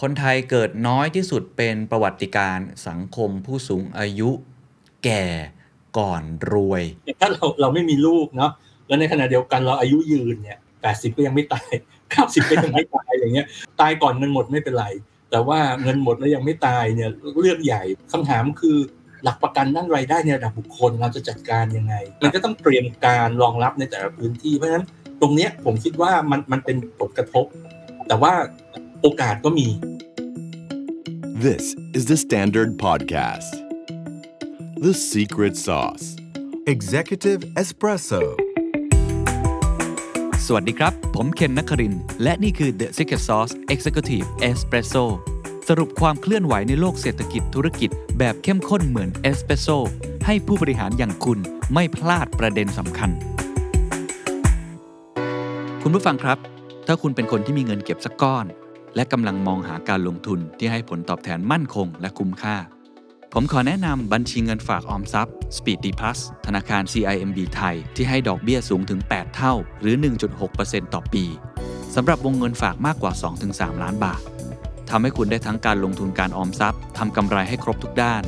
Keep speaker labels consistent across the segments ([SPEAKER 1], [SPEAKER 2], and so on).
[SPEAKER 1] คนไทยเกิดน้อยที่สุดเป็นประวัติการสังคมผู้สูงอายุแก่ก่อนรวย
[SPEAKER 2] ถ้าเราเราไม่มีลูกเนาะแล้วในขณะเดียวกันเราอายุยืนเนี่ยแปดสิบก็ยังไม่ตายเก้าสิบก็ยังไม่ตายอย่างเงี้ย ตายก่อนเงินหมดไม่เป็นไร แต่ว่าเงินหมดแล้วยังไม่ตายเนี่ยเรื่องใหญ่คำถามคือหลักประกันด้านรายได้ในระดับบุคคลเราจะจัดการยังไง มันก็ต้องเตรียมการรองรับในแต่ละพื้นที่เพราะฉะนั้นตรงเนี้ยผมคิดว่ามันมันเป็นผลกระทบ แต่ว่า โอกาสก็มี
[SPEAKER 3] This is the Standard Podcast. The Secret Sauce.
[SPEAKER 4] Executive Espresso
[SPEAKER 1] สวัสดีครับ ผมเคนนักครินทร์และนี่คือ The Secret Sauce Executive Espresso สรุปความเคลื่อนไหวในโลกเศรษฐกิจธุรกิจแบบเข้มข้นเหมือนเอสเปรสโซให้ผู้บริหารอย่างคุณไม่พลาดประเด็นสำคัญ คุณผู้ฟังครับ ถ้าคุณเป็นคนที่มีเงินเก็บสักก้อน และกำลังมองหาการลงทุนที่ให้ผลตอบแทนมั่นคงและคุ้มค่า ผมขอแนะนำบัญชีเงินฝากออมทรัพย์ Speed D Plus ธนาคาร CIMB ไทย ที่ให้ดอกเบี้ยสูงถึง 8 เท่า หรือ 1.6%ต่อปีสำหรับวงเงินฝากมากกว่า 2-3 ล้านบาททำให้คุณได้ทั้งการลงทุนการออมทรัพย์ทำกำไรให้ครบทุกด้าน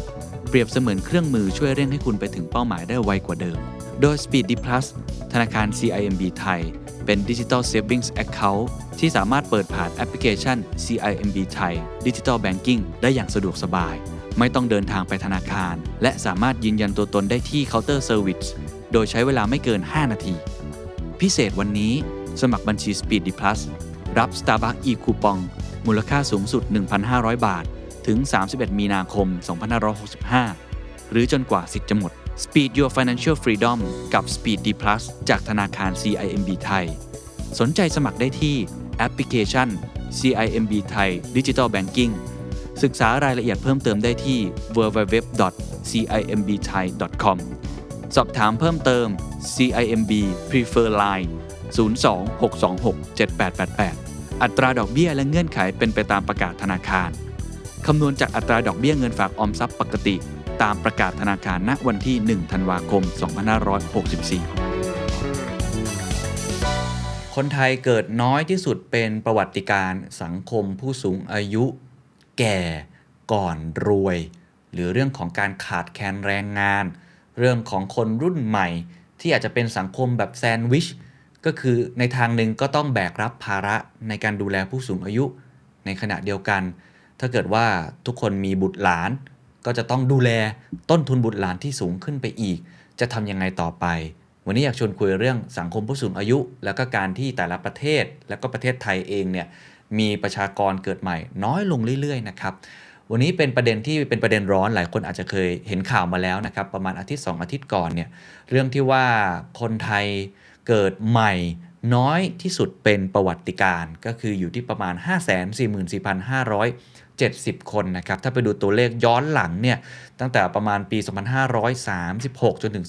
[SPEAKER 1] เปรียบเสมือนเครื่องมือช่วยเร่งให้คุณไปถึงเป้าหมายได้ไวกว่าเดิม โดย Speed D Plus ธนาคาร CIMB ไทย เป็น Digital Savings Account ที่สามารถเปิดผ่านแอปพลิเคชัน CIMB ไทย Digital Banking ได้อย่างสะดวกสบาย ไม่ต้องเดินทางไปธนาคาร และสามารถยืนยันตัวตนได้ที่เคาน์เตอร์เซอร์วิสโดยใช้เวลาไม่เกิน 5 นาที พิเศษวันนี้สมัครบัญชี Speed D Plus รับ Starbucks e-Couponมูลค่าสูงสุด 1,500 บาท ถึง 31 มีนาคม 2565 หรือจนกว่าสิทธิ์จะหมด Speed Your Financial Freedom กับ Speed D Plus จากธนาคาร CIMB ไทย สนใจสมัครได้ที่แอปพลิเคชัน CIMB ไทย Digital Banking ศึกษารายละเอียดเพิ่มเติมได้ที่ www.cimbthai.com สอบถามเพิ่มเติม CIMB Prefer Line 02-626-7888 อัตราดอกเบี้ยและเงื่อนไขเป็นไปตามประกาศธนาคาร คำนวณจากอัตราดอกเบี้ยเงินฝากออมทรัพย์ปกติ ตามประกาศธนาคารณวันที่ 1 ธันวาคม 2564 คนไทยเกิดน้อยที่สุดเป็นประวัติการสังคมผู้สูงอายุ แก่ก่อนรวย หรือเรื่องของการขาดแคลนแรงงาน เรื่องของคนรุ่นใหม่ ที่อาจจะเป็นสังคมแบบแซนด์วิชก็คือในทางหนึ่งก็ต้องแบกรับภาระในการดูแลผู้สูงอายุ ในขณะเดียวกัน ถ้าเกิดว่าทุกคนมีบุตรหลาน ก็จะต้องดูแลต้นทุนบุตรหลานที่สูงขึ้นไปอีก จะทำยังไงต่อไป วันนี้อยากชวนคุยเรื่องสังคมผู้สูงอายุ แล้วก็การที่แต่ละประเทศ แล้วก็ประเทศไทยเองเนี่ยมีประชากรเกิดใหม่ น้อยลงเรื่อยๆนะครับวันนี้เป็นประเด็นที่เป็นประเด็นร้อนหลายคนอาจจะเคยเห็นข่าวมาแล้วนะครับ ประมาณอาทิตย์ 2 อาทิตย์ก่อนเนี่ยเรื่องที่ว่าคนไทยเกิดใหม่น้อยที่สุดเป็นประวัติการ ก็คืออยู่ที่ประมาณ 70 คนนะครับ ถ้าไปดูตัวเลขย้อนหลังเนี่ย ตั้งแต่ประมาณปี 2536 จนถึง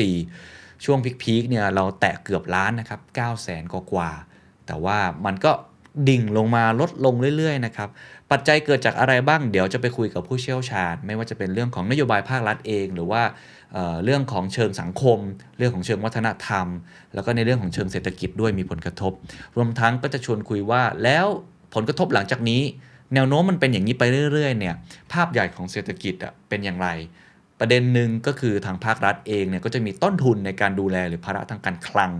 [SPEAKER 1] 2564 ช่วงพีคๆเนี่ยเราแตะเกือบล้านนะครับ9 0 0 0กว่า แต่ว่ามันก็ดิ่งลงมาลดลงเรื่อยๆนะครับ ปัจจัยเกิดจากอะไรบ้าง เดี๋ยวจะไปคุยกับผู้เชี่ยวชาญ ไม่ว่าจะเป็นเรื่องของนโยบายภาครัฐเอง หรือว่าเเรื่องของเชิงสังคม เรื่องของเชิงวัฒนธรรม แล้วก็ในเรื่องของเชิงเศรษฐกิจด้วยมีผลกระทบ รวมทั้งก็จะชวนคุยว่าแล้วผลกระทบหลังจากนี้ แนวโน้มมันเป็นอย่างนี้ไปเรื่อยๆเนี่ยภาพใหญ่ของเศรษฐกิจอะเป็นอย่างไร ประเด็นหนึ่งก็คือทางภาครัฐเองเนี่ยก็จะมีต้นทุนในการดูแลหรือภาระทางการคลัง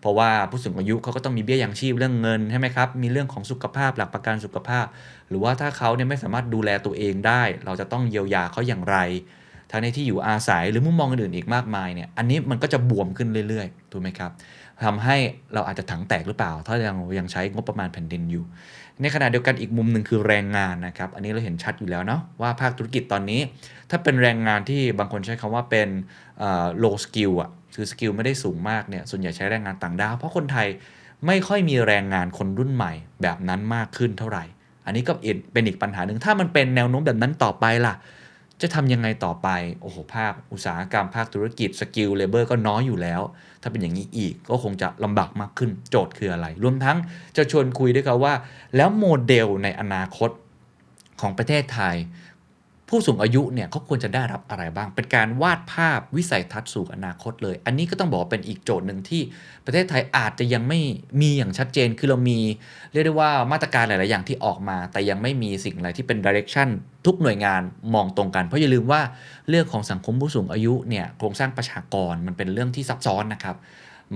[SPEAKER 1] เพราะว่าผู้สูงอายุเขาก็ต้องมีเบี้ยยังชีพเรื่องเงินใช่ไหมครับมีเรื่องของสุขภาพหลักประกันสุขภาพ หรือว่าถ้าเขาเนี่ยไม่สามารถดูแลตัวเองได้ เราจะต้องเยียวยาเขาอย่างไรทั้งในที่อยู่อาศัยหรือมุมมองอื่นๆอีกมากมายเนี่ย อันนี้มันก็จะบวมขึ้นเรื่อยๆ ถูกไหมครับทำให้เราอาจจะถังแตกหรือเปล่า ถ้ายังยังใช้งบประมาณแผ่นดินอยู่ ในขณะเดียวกันอีกมุมหนึ่งคือแรงงานนะครับ อันนี้เราเห็นชัดอยู่แล้วเนาะว่าภาคธุรกิจตอนนี้ ถ้าเป็นแรงงานที่บางคนใช้คำว่าเป็น low skill อะคือ skill ไม่ได้สูงมากเนี่ยส่วนใหญ่ใช้แรงงานต่างด้าวเพราะคนไทยไม่ค่อยมีแรงงานคนรุ่นใหม่แบบนั้นมากขึ้นเท่าไหร่ อันนี้ก็เป็นอีกปัญหาหนึ่งถ้ามันเป็นแนวโน้มแบบนั้นต่อไปล่ะ จะทำยังไงต่อไป โอ้โห ภาคอุตสาหกรรมภาคธุรกิจ skilled labor ก็น้อยอยู่แล้ว ถ้าเป็นอย่างนี้อีกก็คงจะลำบากมากขึ้นโจทย์คืออะไร รวมทั้งจะชวนคุยด้วยครับว่า แล้วโมเดลในอนาคตของประเทศไทย ผู้สูงอายุเนี่ยเขาควรจะได้รับอะไรบ้าง เป็นการวาดภาพวิสัยทัศน์สู่อนาคตเลย อันนี้ก็ต้องบอกว่าเป็นอีกโจทย์หนึ่งที่ประเทศไทยอาจจะยังไม่มีอย่างชัดเจน คือเรามีเรียกได้ว่ามาตรการหลาย ๆ อย่างที่ออกมา แต่ยังไม่มีสิ่งอะไรที่เป็นดิเรกชันทุกหน่วยงานมองตรงกัน เพราะอย่าลืมว่าเรื่องของสังคมผู้สูงอายุเนี่ยโครงสร้างประชากรมันเป็นเรื่องที่ซับซ้อนนะครับ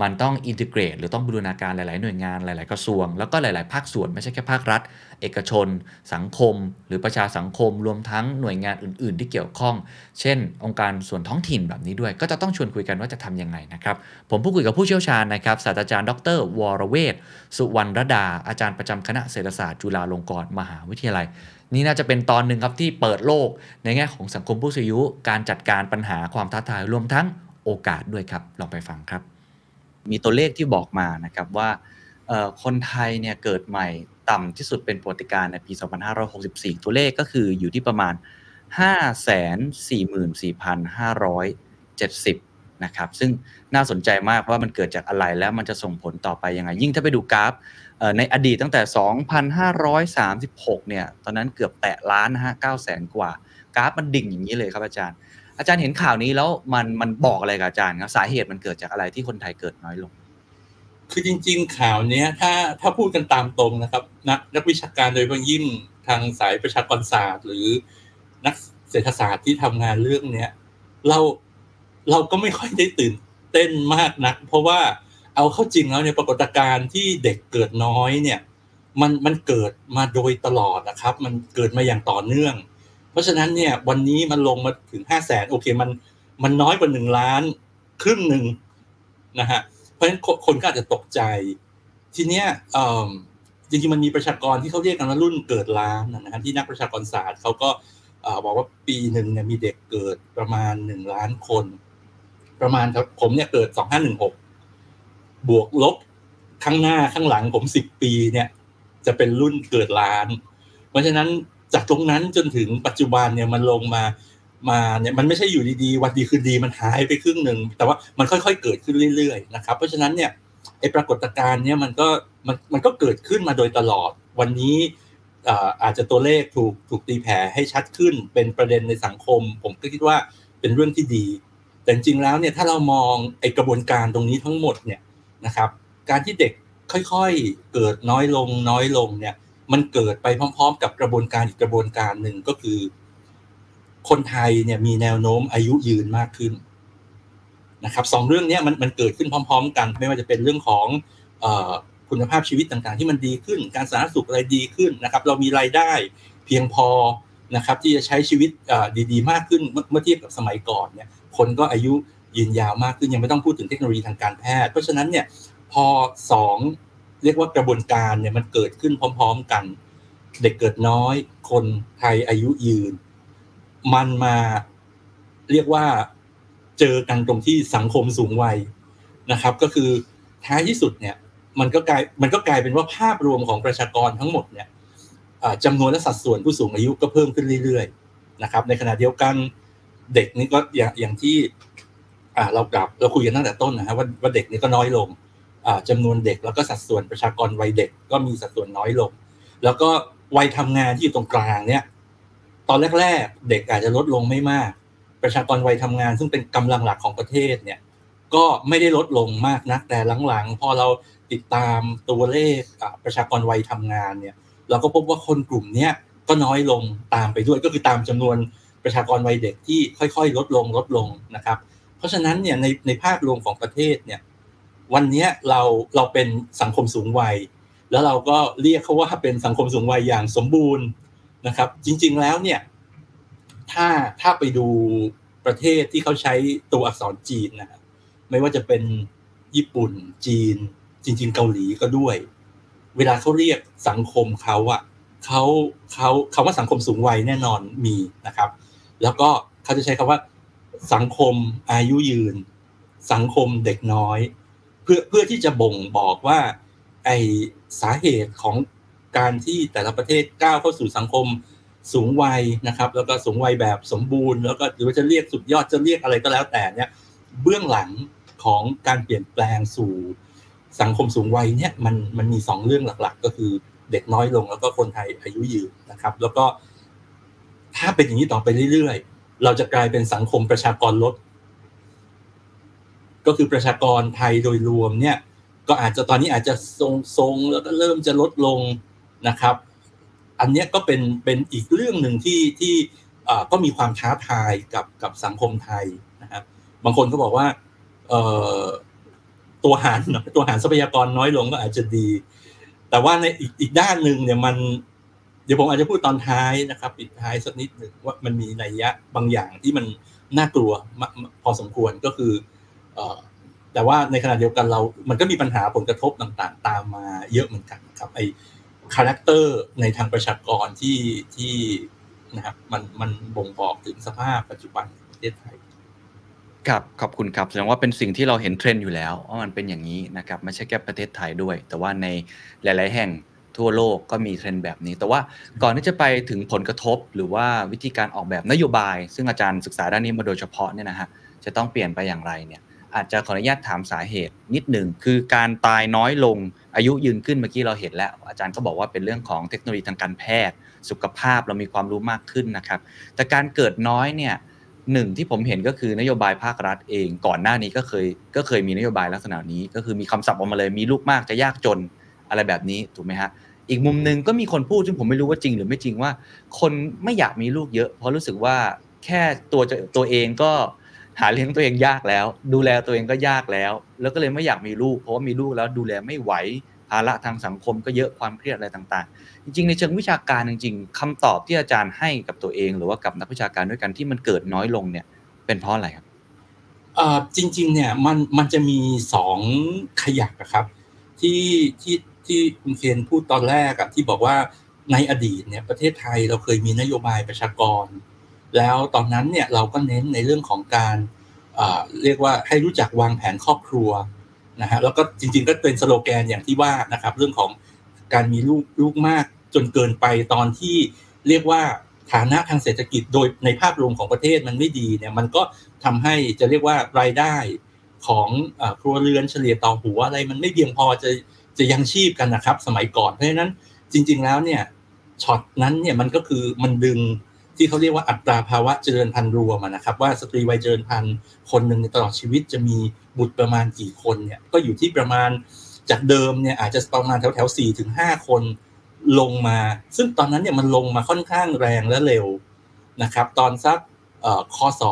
[SPEAKER 1] มันต้องอินทิเกรตหรือต้องบูรณาการหลาย ๆ หน่วยงานหลาย ๆ กระทรวง แล้วก็หลาย ๆ ภาคส่วนไม่ใช่แค่ภาครัฐ เอกชน สังคม หรือประชาสังคม รวมทั้งหน่วยงานอื่น ๆ ที่เกี่ยวข้อง เช่น องค์การส่วนท้องถิ่นแบบนี้ด้วย ก็จะต้องชวนคุยกันว่าจะทำยังไงนะครับผมพูดคุยกับผู้เชี่ยวชาญนะครับศาสตราจารย์ดร วรเวศสุวรรณรดา อาจารย์ประจำคณะเศรษฐศาสตร์จุฬาลงกรณ์มหาวิทยาลัยนี่น่าจะเป็นตอนหนึ่งครับที่เปิดโลก ในแง่ของสังคมผู้สูงอายุ การจัดการปัญหาความท้าทายรวมทั้งโอกาสด้วยครับ ลองไปฟังครับ มีตัวเลขที่บอกมานะครับว่าคนไทยเนี่ยเกิดใหม่ต่ำที่สุดเป็นประวัติการในปี 2564 ตัวเลขก็คืออยู่ที่ประมาณ 544,570 นะครับ ซึ่งน่าสนใจมากว่ามันเกิดจากอะไรแล้วมันจะส่งผลต่อไปยังไง ยิ่งถ้าไปดูกราฟในอดีตตั้งแต่ 2,536 เนี่ย ตอนนั้นเกือบแตะล้านนะฮะ900,000กว่า กราฟมันดิ่งอย่างนี้เลยครับอาจารย์ อาจารย์เห็นข่าวนี้แล้วมันมันบอกอะไรกับอาจารย์ครับสาเหตุมันเกิดจากอะไรที่คนไทยเกิดน้อยลง
[SPEAKER 2] คือจริง ๆ ข่าวเนี้ย ถ้าถ้าพูดกันตามตรงนะครับ นักนักวิชาการโดยเฉพาะยิ่งทางสายประชากรศาสตร์ หรือนักเศรษฐศาสตร์ที่ทำงานเรื่องเนี้ยเราเราก็ไม่ค่อยได้ตื่นเต้นมากนัก เพราะว่าเอาเข้าจริงแล้วเนี่ยปรากฏการณ์ที่เด็กเกิดน้อยเนี่ย มันมันเกิดมาโดยตลอดนะครับ มันเกิดมาอย่างต่อเนื่อง เพราะฉะนั้นเนี่ยวันนี้มันลงมาถึงห้าแสนโอเคมันมันน้อยกว่าหนึ่งล้านครึ่งหนึ่งนะฮะเพราะฉะนั้นคนก็อาจจะตกใจ ทีเนี้ยจริงๆมันมีประชากรที่เขาเรียกกันว่ารุ่นเกิดล้านนะฮะที่นักประชากรศาสตร์เขาก็บอกว่าปีหนึ่งเนี่ยมีเด็กเกิดประมาณหนึ่งล้านคน ประมาณครับผมเนี่ยเกิดสองห้าหนึ่งหกบวกลบข้างหน้าข้างหลังผมสิบปีเนี่ย จะเป็นรุ่นเกิดล้าน เพราะฉะนั้น จากตรงนั้นจนถึงปัจจุบันเนี่ยมันลงมามาเนี่ยมันไม่ใช่อยู่ดีๆวันดีคืนดีมันหายไปครึ่งหนึ่งแต่ว่ามันค่อยๆเกิดขึ้นเรื่อยๆนะครับเพราะฉะนั้นเนี่ยไอ้ปรากฏการณ์เนี่ยมันก็มันมันก็เกิดขึ้นมาโดยตลอดวันนี้อาอาจจะตัวเลขถูกถูกตีแผ่ให้ชัดขึ้นเป็นประเด็นในสังคม ผมก็คิดว่าเป็นเรื่องที่ดี แต่จริงๆแล้วเนี่ยถ้าเรามองไอ้กระบวนการตรงนี้ทั้งหมดเนี่ยนะครับ การที่เด็กค่อยๆเกิดน้อยลงน้อยลงเนี่ย มันเกิดไปพร้อม ๆ กับกระบวนการอีกกระบวนการหนึ่งก็คือ คนไทยเนี่ยมีแนวโน้มอายุยืนมากขึ้นนะครับสองเรื่องนี้มันมันเกิดขึ้นพร้อม ๆ กัน ไม่ว่าจะเป็นเรื่องของคุณภาพชีวิตต่างๆ ที่มันดีขึ้น การสาธารณสุขอะไรดีขึ้นนะครับ เรามีรายได้เพียงพอนะครับที่จะใช้ชีวิตดีๆ มากขึ้นเมื่อเทียบกับสมัยก่อนเนี่ยคนก็อายุยืนยาวมากขึ้นยังไม่ต้องพูดถึงเทคโนโลยีทางการแพทย์ เพราะฉะนั้นเนี่ยพอสอง เรียกว่ากระบวนการเนี่ยมันเกิดขึ้นพร้อม ๆ กัน เด็กเกิดน้อย คนไทยอายุยืน มันมาเรียกว่าเจอกันตรงที่สังคมสูงวัยนะครับ ก็คือท้ายที่สุดเนี่ยมันก็กลายมันก็กลายเป็นว่าภาพรวมของประชากรทั้งหมดเนี่ยจำนวนและสัดส่วนผู้สูงอายุก็เพิ่มขึ้นเรื่อยๆนะครับ ในขณะเดียวกันเด็กนี่ก็อย่างอย่างที่เรากลับเราคุยกันตั้งแต่ต้นนะฮะว่าว่าเด็กนี่ก็น้อยลง จำนวนเด็ก แล้วก็สัดส่วนประชากรวัยเด็กก็มีสัดส่วนน้อยลง แล้วก็วัยทำงานที่อยู่ตรงกลางเนี่ย ตอนแรกๆ เด็กอาจจะลดลงไม่มาก ประชากรวัยทำงาน ซึ่งเป็นกำลังหลักของประเทศเนี่ย ก็ไม่ได้ลดลงมากนักแต่หลังๆ พอเราติดตามตัวเลขประชากรวัยทำงานเนี่ย เราก็พบว่าคนกลุ่มนี้ก็น้อยลงตามไปด้วยก็คือตามจำนวนประชากรวัยเด็กที่ค่อยๆ ลดลงลดลงนะครับ เพราะฉะนั้นเนี่ยในในภาพรวมของประเทศเนี่ย วันนี้เราเราเป็นสังคมสูงวัย แล้วเราก็เรียกเขาว่าเป็นสังคมสูงวัยอย่างสมบูรณ์นะครับ จริง ๆแล้วเนี่ยถ้าถ้าไปดูประเทศที่เขาใช้ตัวอักษรจีนนะครับไม่ว่าจะเป็นญี่ปุ่นจีน จริง ๆ เกาหลีก็ด้วย เวลาเขาเรียกสังคมเขาอะเขาเขาคำว่าสังคมสูงวัยแน่นอนมีนะครับ แล้วก็เขาจะใช้คำว่า สังคมอายุยืน สังคมเด็กน้อย เพื่อเพื่อที่จะบ่งบอกว่าไอสาเหตุของการที่แต่ละประเทศก้าวเข้าสู่สังคมสูงวัยนะครับ แล้วก็สูงวัยแบบสมบูรณ์แล้วก็หรือว่าจะเรียกสุดยอดจะเรียกอะไรก็แล้วแต่เนี่ยเบื้องหลังของการเปลี่ยนแปลงสู่สังคมสูงวัยเนี่ยมันมันมีสองเรื่องหลัก ๆ ก็คือเด็กน้อยลงแล้วก็คนไทยอายุยืนนะครับ แล้วก็ถ้าเป็นอย่างนี้ต่อไปเรื่อยๆ เราจะกลายเป็นสังคมประชากรลด ก็คือประชากรไทยโดยรวมเนี่ยก็อาจจะตอนนี้อาจจะทรงๆแล้วก็เริ่มจะลดลงนะครับ อันนี้ก็เป็นเป็นอีกเรื่องหนึ่งที่ที่ก็มีความท้าทายกับกับสังคมไทยนะครับ บางคนก็บอกว่าตัวหารตัวหารทรัพยากรน้อยลงก็อาจจะดี แต่ว่าในอีกอีกด้านหนึ่งเนี่ยมันเดี๋ยวผมอาจจะพูดตอนท้ายนะครับ ปิดท้ายสักนิดหนึ่งว่ามันมีนัยยะบางอย่างที่มันน่ากลัวพอสมควรก็คือ แต่ว่าในขณะเดียวกันเรา มันก็มีปัญหาผลกระทบต่างๆ ตามมาเยอะเหมือนกันครับไอcharacter ในทางประชากรที่ที่นะครับมันมันบ่งบอกถึงสภาพปัจจุบันประเทศไทย
[SPEAKER 1] ครับขอบคุณครับแสดงว่าเป็นสิ่งที่เราเห็นเทรนด์อยู่แล้วว่ามันเป็นอย่างนี้นะครับไม่ใช่แค่ประเทศไทยด้วย แต่ว่าในหลาย ๆ แห่งทั่วโลกก็มีเทรนด์แบบนี้ แต่ว่าก่อนที่จะไปถึงผลกระทบ หรือว่าวิธีการออกแบบนโยบาย ซึ่งอาจารย์ศึกษาด้านนี้มาโดยเฉพาะเนี่ยนะฮะจะต้องเปลี่ยนไปอย่างไรเนี่ย อาจจะขออนุญาตถามสาเหตุนิดหนึ่งคือการตายน้อยลงอายุยืนขึ้นเมื่อกี้เราเห็นแล้ว อาจารย์ก็บอกว่าเป็นเรื่องของเทคโนโลยีทางการแพทย์ สุขภาพเรามีความรู้มากขึ้นนะครับ แต่การเกิดน้อยเนี่ยหนึ่งที่ผมเห็นก็คือนโยบายภาครัฐเอง ก่อนหน้านี้ก็เคยก็เคยมีนโยบายลักษณะนี้ ก็คือมีคำศัพท์ออกมาเลยมีลูกมากจะยากจนอะไรแบบนี้ถูกไหมฮะอีกมุมหนึ่งก็มีคนพูดซึ่งผมไม่รู้ว่าจริงหรือไม่จริงว่า คนไม่อยากมีลูกเยอะ เพราะรู้สึกว่าแค่ตัวตัวเองก็ หาเลี้ยงตัวเองยากแล้ว ดูแลตัวเองก็ยากแล้ว แล้วก็เลยไม่อยากมีลูกเพราะว่ามีลูกแล้วดูแลไม่ไหวภาระทางสังคมก็เยอะความเครียดอะไรต่างๆ จริงๆ ในเชิงวิชาการจริง ๆคำตอบที่อาจารย์ให้กับตัวเอง หรือว่ากับนักวิชาการด้วยกันที่มันเกิดน้อยลงเนี่ยเป็นเพราะอะไรครับ
[SPEAKER 2] จริงๆเนี่ยมันมันจะมีสองขยักครับที่ที่ที่คุณเคนพูดตอนแรกอะที่บอกว่าในอดีตเนี่ยประเทศไทยเราเคยมีนโยบายประชากร แล้วตอนนั้นเนี่ยเราก็เน้นในเรื่องของการเรียกว่าให้รู้จักวางแผนครอบครัวนะฮะแล้วก็จริง ๆ ก็เป็นสโลแกนอย่างที่ว่านะครับ เรื่องของการมีลูกลูกมากจนเกินไปตอนที่เรียกว่าฐานะทางเศรษฐกิจโดยในภาพรวมของประเทศมันไม่ดีเนี่ยมันก็ทำให้จะเรียกว่ารายได้ของครัวเรือนเฉลี่ยต่อหัวอะไรมันไม่เพียงพอจะจะยังชีพกันนะครับ สมัยก่อนเพราะฉะนั้นจริง ๆแล้วเนี่ยช็อตนั้นเนี่ยมันก็คือมันดึง ที่เขาเรียกว่าอัตราภาวะเจริญพันธุ์รวมนะครับว่าสตรีวัยเจริญพันธุ์คนหนึ่งในตลอดชีวิตจะมีบุตรประมาณกี่คนเนี่ยก็อยู่ที่ประมาณจากเดิมเนี่ยอาจจะประมาณแถวแถวสี่ถึงห้าคนลงมา ซึ่งตอนนั้นเนี่ยมันลงมาค่อนข้างแรงและเร็วนะครับตอนสักคศ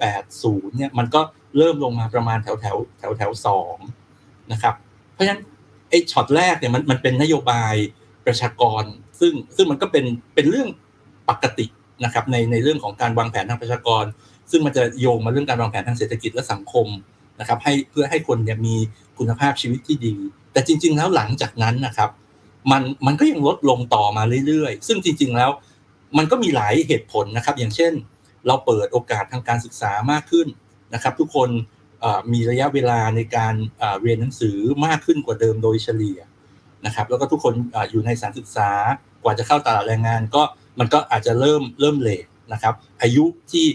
[SPEAKER 2] 1980เนี่ยมันก็เริ่มลงมาประมาณแถวแถวแถวแถวสองนะครับเพราะฉะนั้นไอ้ช็อตแรกเนี่ยมันมันเป็นนโยบายประชากร ซึ่งซึ่งมันก็เป็นเป็นเรื่อง ปกตินะครับในในเรื่องของการวางแผนทางประชากร ซึ่งมันจะโยงมาเรื่องการวางแผนทางเศรษฐกิจและสังคมนะครับให้เพื่อให้คนเนี่ยมีคุณภาพชีวิตที่ดี แต่จริง ๆ แล้วหลังจากนั้นนะครับมันมันก็ยังลดลงต่อมาเรื่อยๆ ซึ่งจริง ๆ แล้วมันก็มีหลายเหตุผลนะครับ อย่างเช่น เราเปิดโอกาสทางการศึกษามากขึ้นนะครับ ทุกคนมีระยะเวลาในการเรียนหนังสือมากขึ้นกว่าเดิมโดยเฉลี่ยนะครับ แล้วก็ทุกคนอยู่ในสารศึกษากว่าจะเข้าตลาดแรงงานก็ มันก็อาจจะเริ่มเริ่มเลทนะครับ อายุที่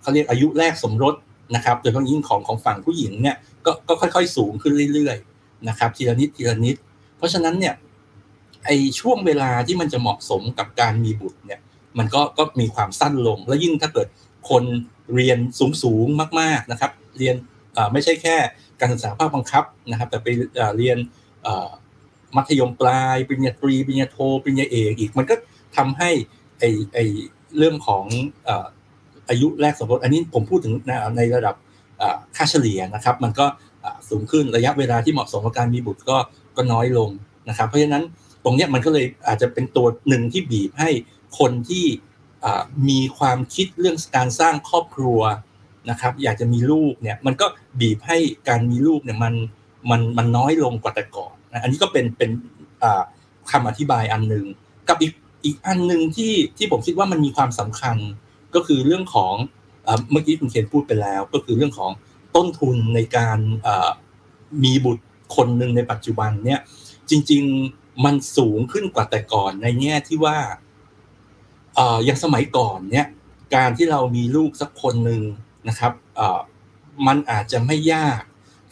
[SPEAKER 2] เขาเรียกอายุแรกสมรสนะครับโดยเฉพาะยิ่งของของฝั่งผู้หญิงเนี่ยก็ก็ค่อยๆ สูงขึ้นเรื่อยๆนะครับทีละนิดทีละนิด เพราะฉะนั้นเนี่ยไอช่วงเวลาที่มันจะเหมาะสมกับการมีบุตรเนี่ยมันก็ก็มีความสั้นลง แล้วยิ่งถ้าเกิดคนเรียนสูงสูงมากๆนะครับ เรียนไม่ใช่แค่การศึกษาภาคบังคับนะครับ แต่ไปเรียนมัธยมปลายปริญญาตรีปริญญาโทปริญญาเอกอีกมันก็ ทำให้ไอไอเรื่องของอายุแรกสมรสอันนี้ผมพูดถึงในระดับค่าเฉลี่ยนะครับ มันก็สูงขึ้นระยะเวลาที่เหมาะสมกับการมีบุตรก็ก็น้อยลงนะครับ เพราะฉะนั้นตรงนี้มันก็เลยอาจจะเป็นตัวหนึ่งที่บีบให้คนที่มีความคิดเรื่องการสร้างครอบครัวนะครับอยากจะมีลูกเนี่ยมันก็บีบให้การมีลูกเนี่ยมันมันมันน้อยลงกว่าแต่ก่อนนะอันนี้ก็เป็นเป็นคำอธิบายอันหนึ่งกับอีก อีกอันหนึ่งที่ที่ผมคิดว่ามันมีความสำคัญก็คือเรื่องของเมื่อกี้คุณเขียนพูดไปแล้ว ก็คือเรื่องของต้นทุนในการมีบุตรคนหนึ่งในปัจจุบันเนี่ย จริง ๆมันสูงขึ้นกว่าแต่ก่อนในแง่ที่ว่าอย่างสมัยก่อนเนี่ย การที่เรามีลูกสักคนหนึ่งนะครับมันอาจจะไม่ยาก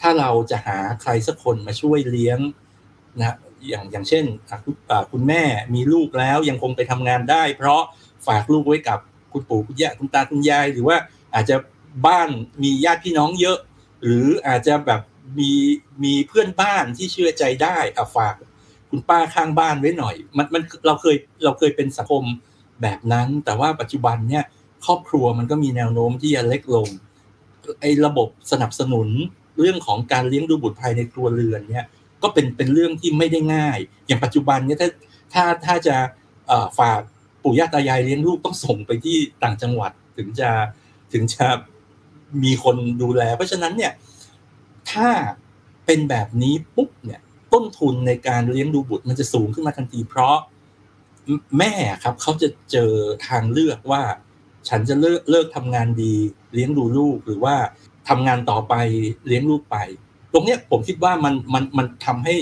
[SPEAKER 2] ถ้าเราจะหาใครสักคนมาช่วยเลี้ยงนะ อย่างอย่างเช่นคุณแม่มีลูกแล้วยังคงไปทำงานได้ เพราะฝากลูกไว้กับคุณปู่คุณย่าคุณตาคุณยาย หรือว่าอาจจะบ้านมีญาติพี่น้องเยอะ หรืออาจจะแบบมีมีเพื่อนบ้านที่เชื่อใจได้อะฝากคุณป้าข้างบ้านไว้หน่อย มันมันเราเคยเราเคยเป็นสังคมแบบนั้น แต่ว่าปัจจุบันเนี่ยครอบครัวมันก็มีแนวโน้มที่จะเล็กลงไอ้ระบบสนับสนุนเรื่องของการเลี้ยงดูบุตรภายในครัวเรือนเนี่ย ก็เป็นเป็นเรื่องที่ไม่ได้ง่าย อย่างปัจจุบันเนี่ยถ้าถ้าถ้าจะฝากปู่ย่าตายายเลี้ยงลูกต้องส่งไปที่ต่างจังหวัดถึงจะถึงจะมีคนดูแล เพราะฉะนั้นเนี่ยถ้าเป็นแบบนี้ปุ๊บเนี่ยต้นทุนในการเลี้ยงดูบุตรมันจะสูงขึ้นมาทันที เพราะแม่ครับเขาจะเจอทางเลือกว่า ฉันจะเลิกเลิกทำงานดีเลี้ยงดูลูกหรือว่าทำงานต่อไปเลี้ยงลูกไป ตรงเนี้ยผมคิดว่ามันมันมันทำให้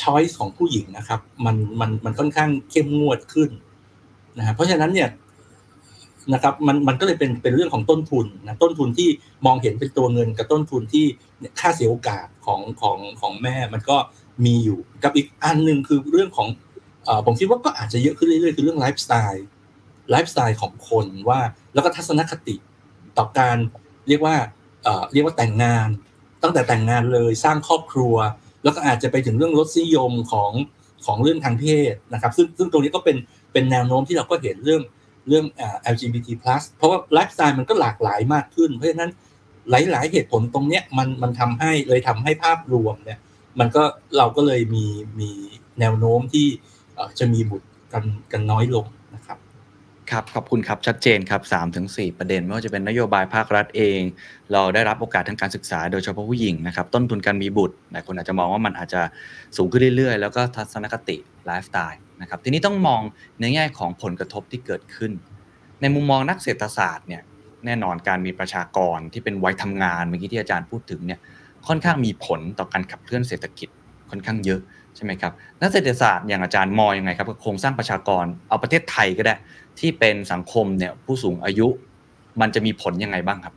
[SPEAKER 2] choice ของผู้หญิงนะครับ มันมันมันค่อนข้างเข้มงวดขึ้นนะฮะเพราะฉะนั้นเนี่ยนะครับมันมันก็เลยเป็นเป็นเรื่องของต้นทุนนะต้นทุนที่มองเห็นเป็นตัวเงินกับต้นทุนที่ค่าเสียโอกาสของของของแม่มันก็มีอยู่กับอีกอันหนึ่งคือเรื่องของอผมคิดว่าก็อาจจะเยอะขึ้นเรื่อยๆคือเรื่อง lifestyle lifestyle ของคนว่าแล้วก็ทัศนคติต่อการเรียกว่า เรียกว่าแต่งงาน ตั้งแต่แต่งงานเลยสร้างครอบครัว แล้วก็อาจจะไปถึงเรื่องรสนิยมของของเรื่องทางเพศนะครับ ซึ่งซึ่งตรงนี้ก็เป็นเป็นแนวโน้มที่เราก็เห็นเรื่องเรื่องอ่า LGBT+ เพราะว่าไลฟ์สไตล์มันก็หลากหลายมากขึ้น เพราะฉะนั้นหลาย ๆ เหตุผลตรงเนี้ยมันมันทำให้เลยทำให้ภาพรวมเนี่ยมันก็เราก็เลยมีมีแนวโน้มที่จะมีบุตรกันกันน้อยลงนะครับ
[SPEAKER 1] ครับขอบคุณครับชัดเจนครับ3ถึง4ประเด็น ไม่ว่าจะเป็นนโยบายภาครัฐเอง เราได้รับโอกาสทางการศึกษา โดยเฉพาะผู้หญิงนะครับต้นทุนการมีบุตรหลายคนอาจจะมองว่ามันอาจจะสูงขึ้นเรื่อยๆ แล้วก็ทัศนคติไลฟ์สไตล์นะครับทีนี้ต้องมองในแง่ของผลกระทบที่เกิดขึ้น ในมุมมองนักเศรษฐศาสตร์เนี่ยแน่นอนการมีประชากรที่เป็นวัยทำงานเมื่อกี้ที่อาจารย์พูดถึงเนี่ยค่อนข้างมีผลต่อการขับเคลื่อนเศรษฐกิจค่อนข้างเยอะ ใช่ไหมครับนักเศรษฐศาสตร์อย่างอาจารย์มองยังไงครับกับโครงสร้างประชากรเอาประเทศไทยก็ได้ ที่เป็นสังคมเนี่ยผู้สูงอายุ มันจะมีผลยังไงบ้างครับ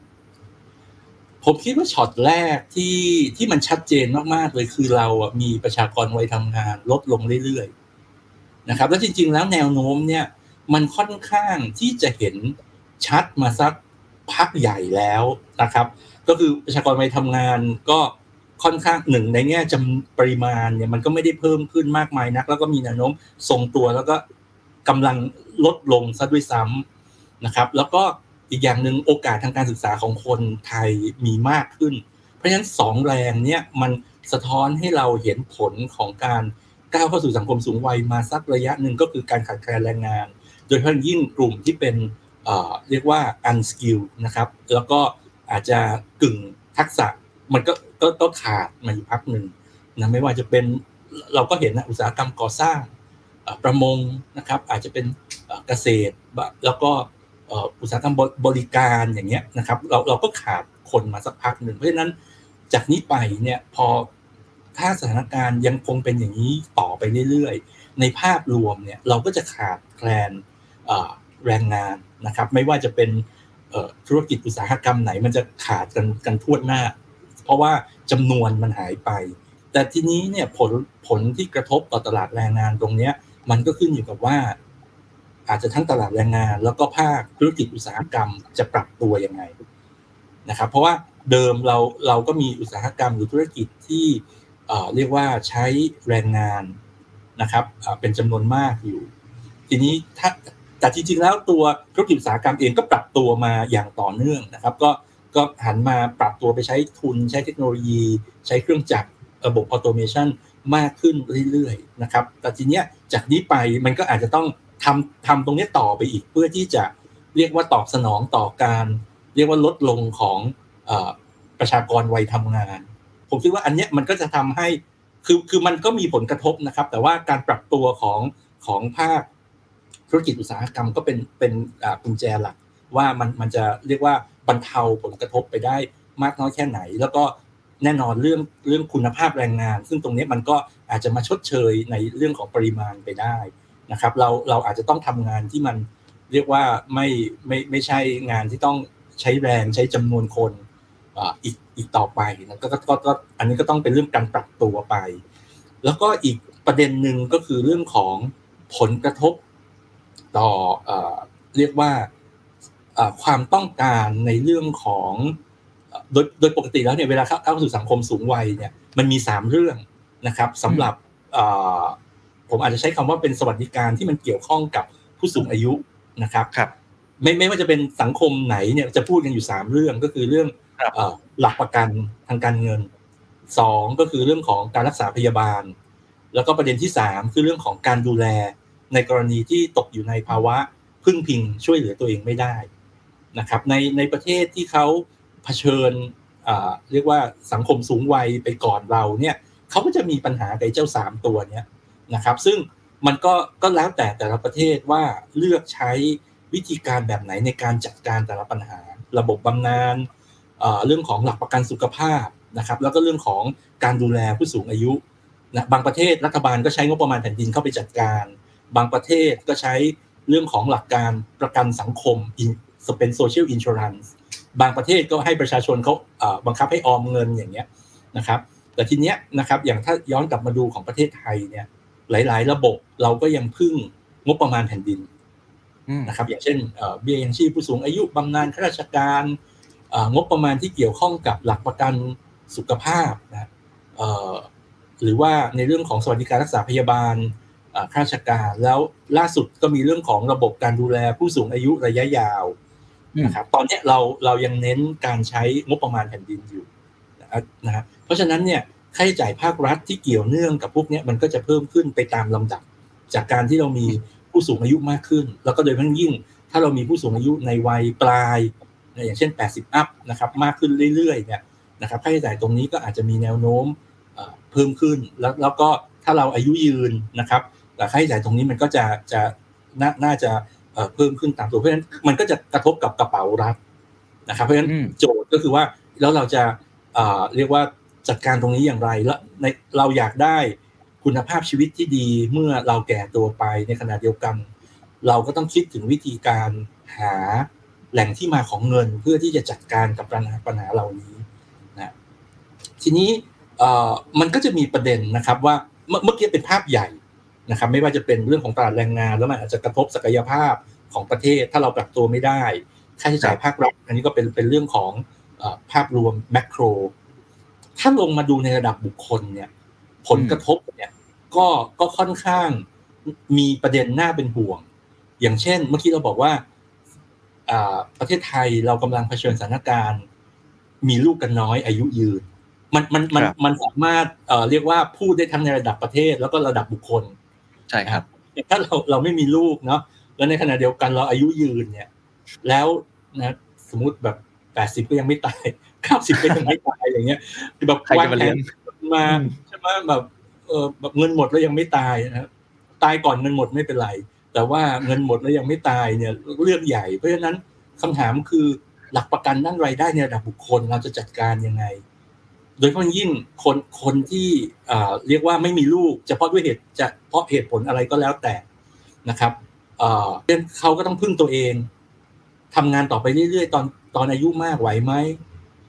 [SPEAKER 2] ผมคิดว่าช็อตแรกที่ที่มันชัดเจนมากๆเลยคือเราอะมีประชากรวัยทำงานลดลงเรื่อยๆนะครับ แล้วจริง ๆ แล้วแนวโน้มเนี่ย มันค่อนข้างที่จะเห็นชัดมาสักพักใหญ่แล้วนะครับ ก็คือประชากรวัยทำงานก็ ค่อนข้างหนึ่งในแง่จำปริมาณเนี่ยมันก็ไม่ได้เพิ่มขึ้นมากมายนัก แล้วก็มีแนวโน้มทรงตัวแล้วก็กำลังลดลงซะด้วยซ้ำนะครับ แล้วก็อีกอย่างหนึ่งโอกาสทางการศึกษาของคนไทยมีมากขึ้น เพราะฉะนั้นสองแรงเนี่ยมันสะท้อนให้เราเห็นผลของการก้าวเข้าสู่สังคมสูงวัยมาสักระยะหนึ่งก็คือการขาดแคลนแรงงาน โดยเฉพาะยิ่งกลุ่มที่เป็นเรียกว่า unskilled นะครับ แล้วก็อาจจะกึ่งทักษะมันก็ ก็ก็ขาดมาอยู่พักหนึ่งนะไม่ว่าจะเป็นเราก็เห็นนะอุตสาหกรรมก่อสร้างประมงนะครับ อาจจะเป็นเกษตรแล้วก็อุตสาหกรรมบริการอย่างเงี้ยนะครับเราเราก็ขาดคนมาสักพักหนึ่งเพราะฉะนั้นจากนี้ไปเนี่ยพอถ้าสถานการณ์ยังคงเป็นอย่างนี้ต่อไปเรื่อยๆ ในภาพรวมเนี่ยเราก็จะขาดแคลนแรงงานนะครับ ไม่ว่าจะเป็นธุรกิจอุตสาหกรรมไหนมันจะขาดกันกันทั่วหน้า เพราะว่าจำนวนมันหายไป แต่ทีนี้เนี่ยผลผลที่กระทบต่อตลาดแรงงานตรงเนี้ย มันก็ขึ้นอยู่กับว่า อาจจะทั้งตลาดแรงงาน แล้วก็ภาคธุรกิจอุตสาหกรรมจะปรับตัวยังไงนะครับ เพราะว่าเดิมเราเราก็มีอุตสาหกรรมหรือธุรกิจที่เอ่อเรียกว่าใช้แรงงานนะครับเอ่อเป็นจำนวนมากอยู่ ทีนี้ถ้าแต่จริงๆแล้วตัวธุรกิจอุตสาหกรรมเองก็ปรับตัวมาอย่างต่อเนื่องนะครับ ก็ ก็หันมาปรับตัวไปใช้ทุน ใช้เทคโนโลยี ใช้เครื่องจักรระบบออโตเมชันมากขึ้นเรื่อยๆนะครับแต่ทีเนี้ยจากนี้ไปมันก็อาจจะต้องทำทำตรงนี้ต่อไปอีกเพื่อที่จะเรียกว่าตอบสนองต่อการ เรียกว่าลดลงของอประชากรวัยทำงาน ผมคิดว่าอันเนี้ยมันก็จะทำให้คือคือมันก็มีผลกระทบนะครับ แต่ว่าการปรับตัวของของภาคธุรกิจอุตสาหกรรมก็เป็นเป็นอ่ากุญแจหลัก ว่ามันมันจะเรียกว่าบรรเทาผลกระทบไปได้มากน้อยแค่ไหน แล้วก็แน่นอนเรื่องเรื่องคุณภาพแรงงาน ซึ่งตรงนี้มันก็อาจจะมาชดเชยในเรื่องของปริมาณไปได้นะครับ เราเราอาจจะต้องทำงานที่มันเรียกว่าไม่ไม่ไม่ใช่งานที่ต้องใช้แรงใช้จำนวนคนอีกอีกต่อไปนะก็ก็ก็อันนี้ก็ต้องเป็นเรื่องการปรับตัวไป แล้วก็อีกประเด็นหนึ่งก็คือเรื่องของผลกระทบต่อเอเรียกว่า ความต้องการในเรื่องของเอ่อโดยโดยปกติแล้วเนี่ยเวลาเข้าเข้าสู่สังคมสูงวัยเนี่ยมันมีสามเรื่องนะครับสำหรับเอ่อผมอาจจะใช้คำว่าเป็นสวัสดิการที่มันเกี่ยวข้องกับผู้สูงอายุนะครับ
[SPEAKER 1] ครับ
[SPEAKER 2] ไม่ไม่ว่าจะเป็นสังคมไหนเนี่ยจะพูดกันอยู่สามเรื่องก็คือเรื่อง
[SPEAKER 1] ครับ
[SPEAKER 2] เอ่อหลักประกันทางการเงินสองก็คือเรื่องของการรักษาพยาบาล แล้วก็ประเด็นที่สามคือเรื่องของการดูแลในกรณีที่ตกอยู่ในภาวะพึ่งพิงช่วยเหลือตัวเองไม่ได้ นะครับในในประเทศที่เขาเผชิญเรียกว่าสังคมสูงวัยไปก่อนเราเนี่ยเขาก็จะมีปัญหากับไอ้เจ้าสามตัวเนี้ยนะครับ ซึ่งมันก็ก็แล้วแต่แต่ละประเทศว่าเลือกใช้วิธีการแบบไหนในการจัดการแต่ละปัญหา ระบบบำนาญเรื่องของหลักประกันสุขภาพนะครับ แล้วก็เรื่องของการดูแลผู้สูงอายุนะบางประเทศรัฐบาลก็ใช้งบประมาณแผ่นดินเข้าไปจัดการ บางประเทศก็ใช้เรื่องของหลักการประกันสังคม เป็น social insurance บางประเทศก็ให้ประชาชนเขาเอ่อบังคับให้ออมเงินอย่างเงี้ยนะครับ แต่ทีเนี้ยนะครับอย่างถ้าย้อนกลับมาดูของประเทศไทยเนี่ย หลาย ๆ ระบบเราก็ยังพึ่งงบประมาณแผ่นดิน
[SPEAKER 1] อืม
[SPEAKER 2] นะครับ อย่างเช่นเอ่อเบี้ยยังชีพผู้สูงอายุบำนาญข้าราชการเอ่องบประมาณที่เกี่ยวข้องกับหลักประกันสุขภาพนะเอ่อหรือว่าในเรื่องของสวัสดิการรักษาพยาบาลเอ่อข้าราชการแล้วล่าสุดก็มีเรื่องของระบบการดูแลผู้สูงอายุระยะยาว
[SPEAKER 1] อืม
[SPEAKER 2] นะครับตอนนี้เราเรายังเน้นการใช้งบประมาณแผ่นดินอยู่นะครับนะฮะเพราะฉะนั้นเนี่ยค่าใช้จ่ายภาครัฐที่เกี่ยวเนื่องกับพวกเนี้ยมันก็จะเพิ่มขึ้นไปตามลำดับ จากการที่เรามีผู้สูงอายุมากขึ้น แล้วก็โดยเฉพาะยิ่ง ถ้าเรามีผู้สูงอายุในวัยปลายอย่างเช่น 80 อัพนะครับมากขึ้นเรื่อยๆเนี่ยนะครับค่าใช้จ่ายตรงนี้ก็อาจจะมีแนวโน้มเพิ่มขึ้น แล้วแล้วก็ถ้าเราอายุยืนนะครับค่าใช้จ่ายตรงนี้มันก็จะจะนน่าจะ เอ่อเพิ่มขึ้นตามตัวเพราะฉะนั้นมันก็จะกระทบกับกระเป๋ารัฐนะครับ เพราะฉะนั้น
[SPEAKER 1] อืม
[SPEAKER 2] โจทย์ก็คือว่าแล้วเราจะเอ่อเรียกว่าจัดการตรงนี้อย่างไรแล้วในเราอยากได้คุณภาพชีวิตที่ดีเมื่อเราแก่ตัวไปในขณะเดียวกัน เราก็ต้องคิดถึงวิธีการหาแหล่งที่มาของเงินเพื่อที่จะจัดการกับปัญหาปัญหาเหล่านี้นะทีนี้เอ่อมันก็จะมีประเด็นนะครับว่าเมื่อเมื่อกี้เป็นภาพใหญ่ นะครับไม่ว่าจะเป็นเรื่องของตลาดแรงงาน แล้วมันอาจจะกระทบศักยภาพของประเทศ ถ้าเราปรับตัวไม่ได้ ค่าใช้จ่ายภาครัฐอันนี้ก็เป็นเป็นเรื่องของเอ่อภาพรวมแมกโรถ้าลงมาดูในระดับบุคคลเนี่ยผลกระทบเนี่ยก็ก็ค่อนข้างมีประเด็นน่าเป็นห่วง อย่างเช่น เมื่อกี้เราบอกว่าอ่าประเทศไทยเรากำลังเผชิญสถานการณ์ มีลูกกันน้อยอายุยืน มันมันมัน
[SPEAKER 1] ครับ
[SPEAKER 2] มันสามารถเอ่อเรียกว่าพูดได้ทั้งในระดับประเทศแล้วก็ระดับบุคคล
[SPEAKER 1] ใช่ครับ
[SPEAKER 2] ถ้าเราเราไม่มีลูกเนาะแล้วในขณะเดียวกันเราอายุยืนเนี่ย แล้วนะสมมุติแบบแปดสิบก็ยังไม่ตายเก้าสิบก็ยังไม่ตายอย่างเงี้ยคือแบบ
[SPEAKER 1] ใครจะมาเลี้ยง
[SPEAKER 2] มา
[SPEAKER 1] อืม
[SPEAKER 2] ใช่ไหมแบบเออแบบเงินหมดแล้วยังไม่ตายนะครับตายก่อนเงินหมดไม่เป็นไร แต่ว่าเงินหมดแล้วยังไม่ตายเนี่ยเรื่องใหญ่ เพราะฉะนั้นคำถามคือหลักประกันด้านรายได้ในระดับบุคคลเราจะจัดการยังไง โดยเฉพาะยิ่งคนคนที่อ่าเรียกว่าไม่มีลูกจะเพราะด้วยเหตุจะเพราะเหตุผลอะไรก็แล้วแต่นะครับเอ่อเช่นเขาก็ต้องพึ่งตัวเองทำงานต่อไปเรื่อยๆ ตอนตอนอายุมากไหวไหม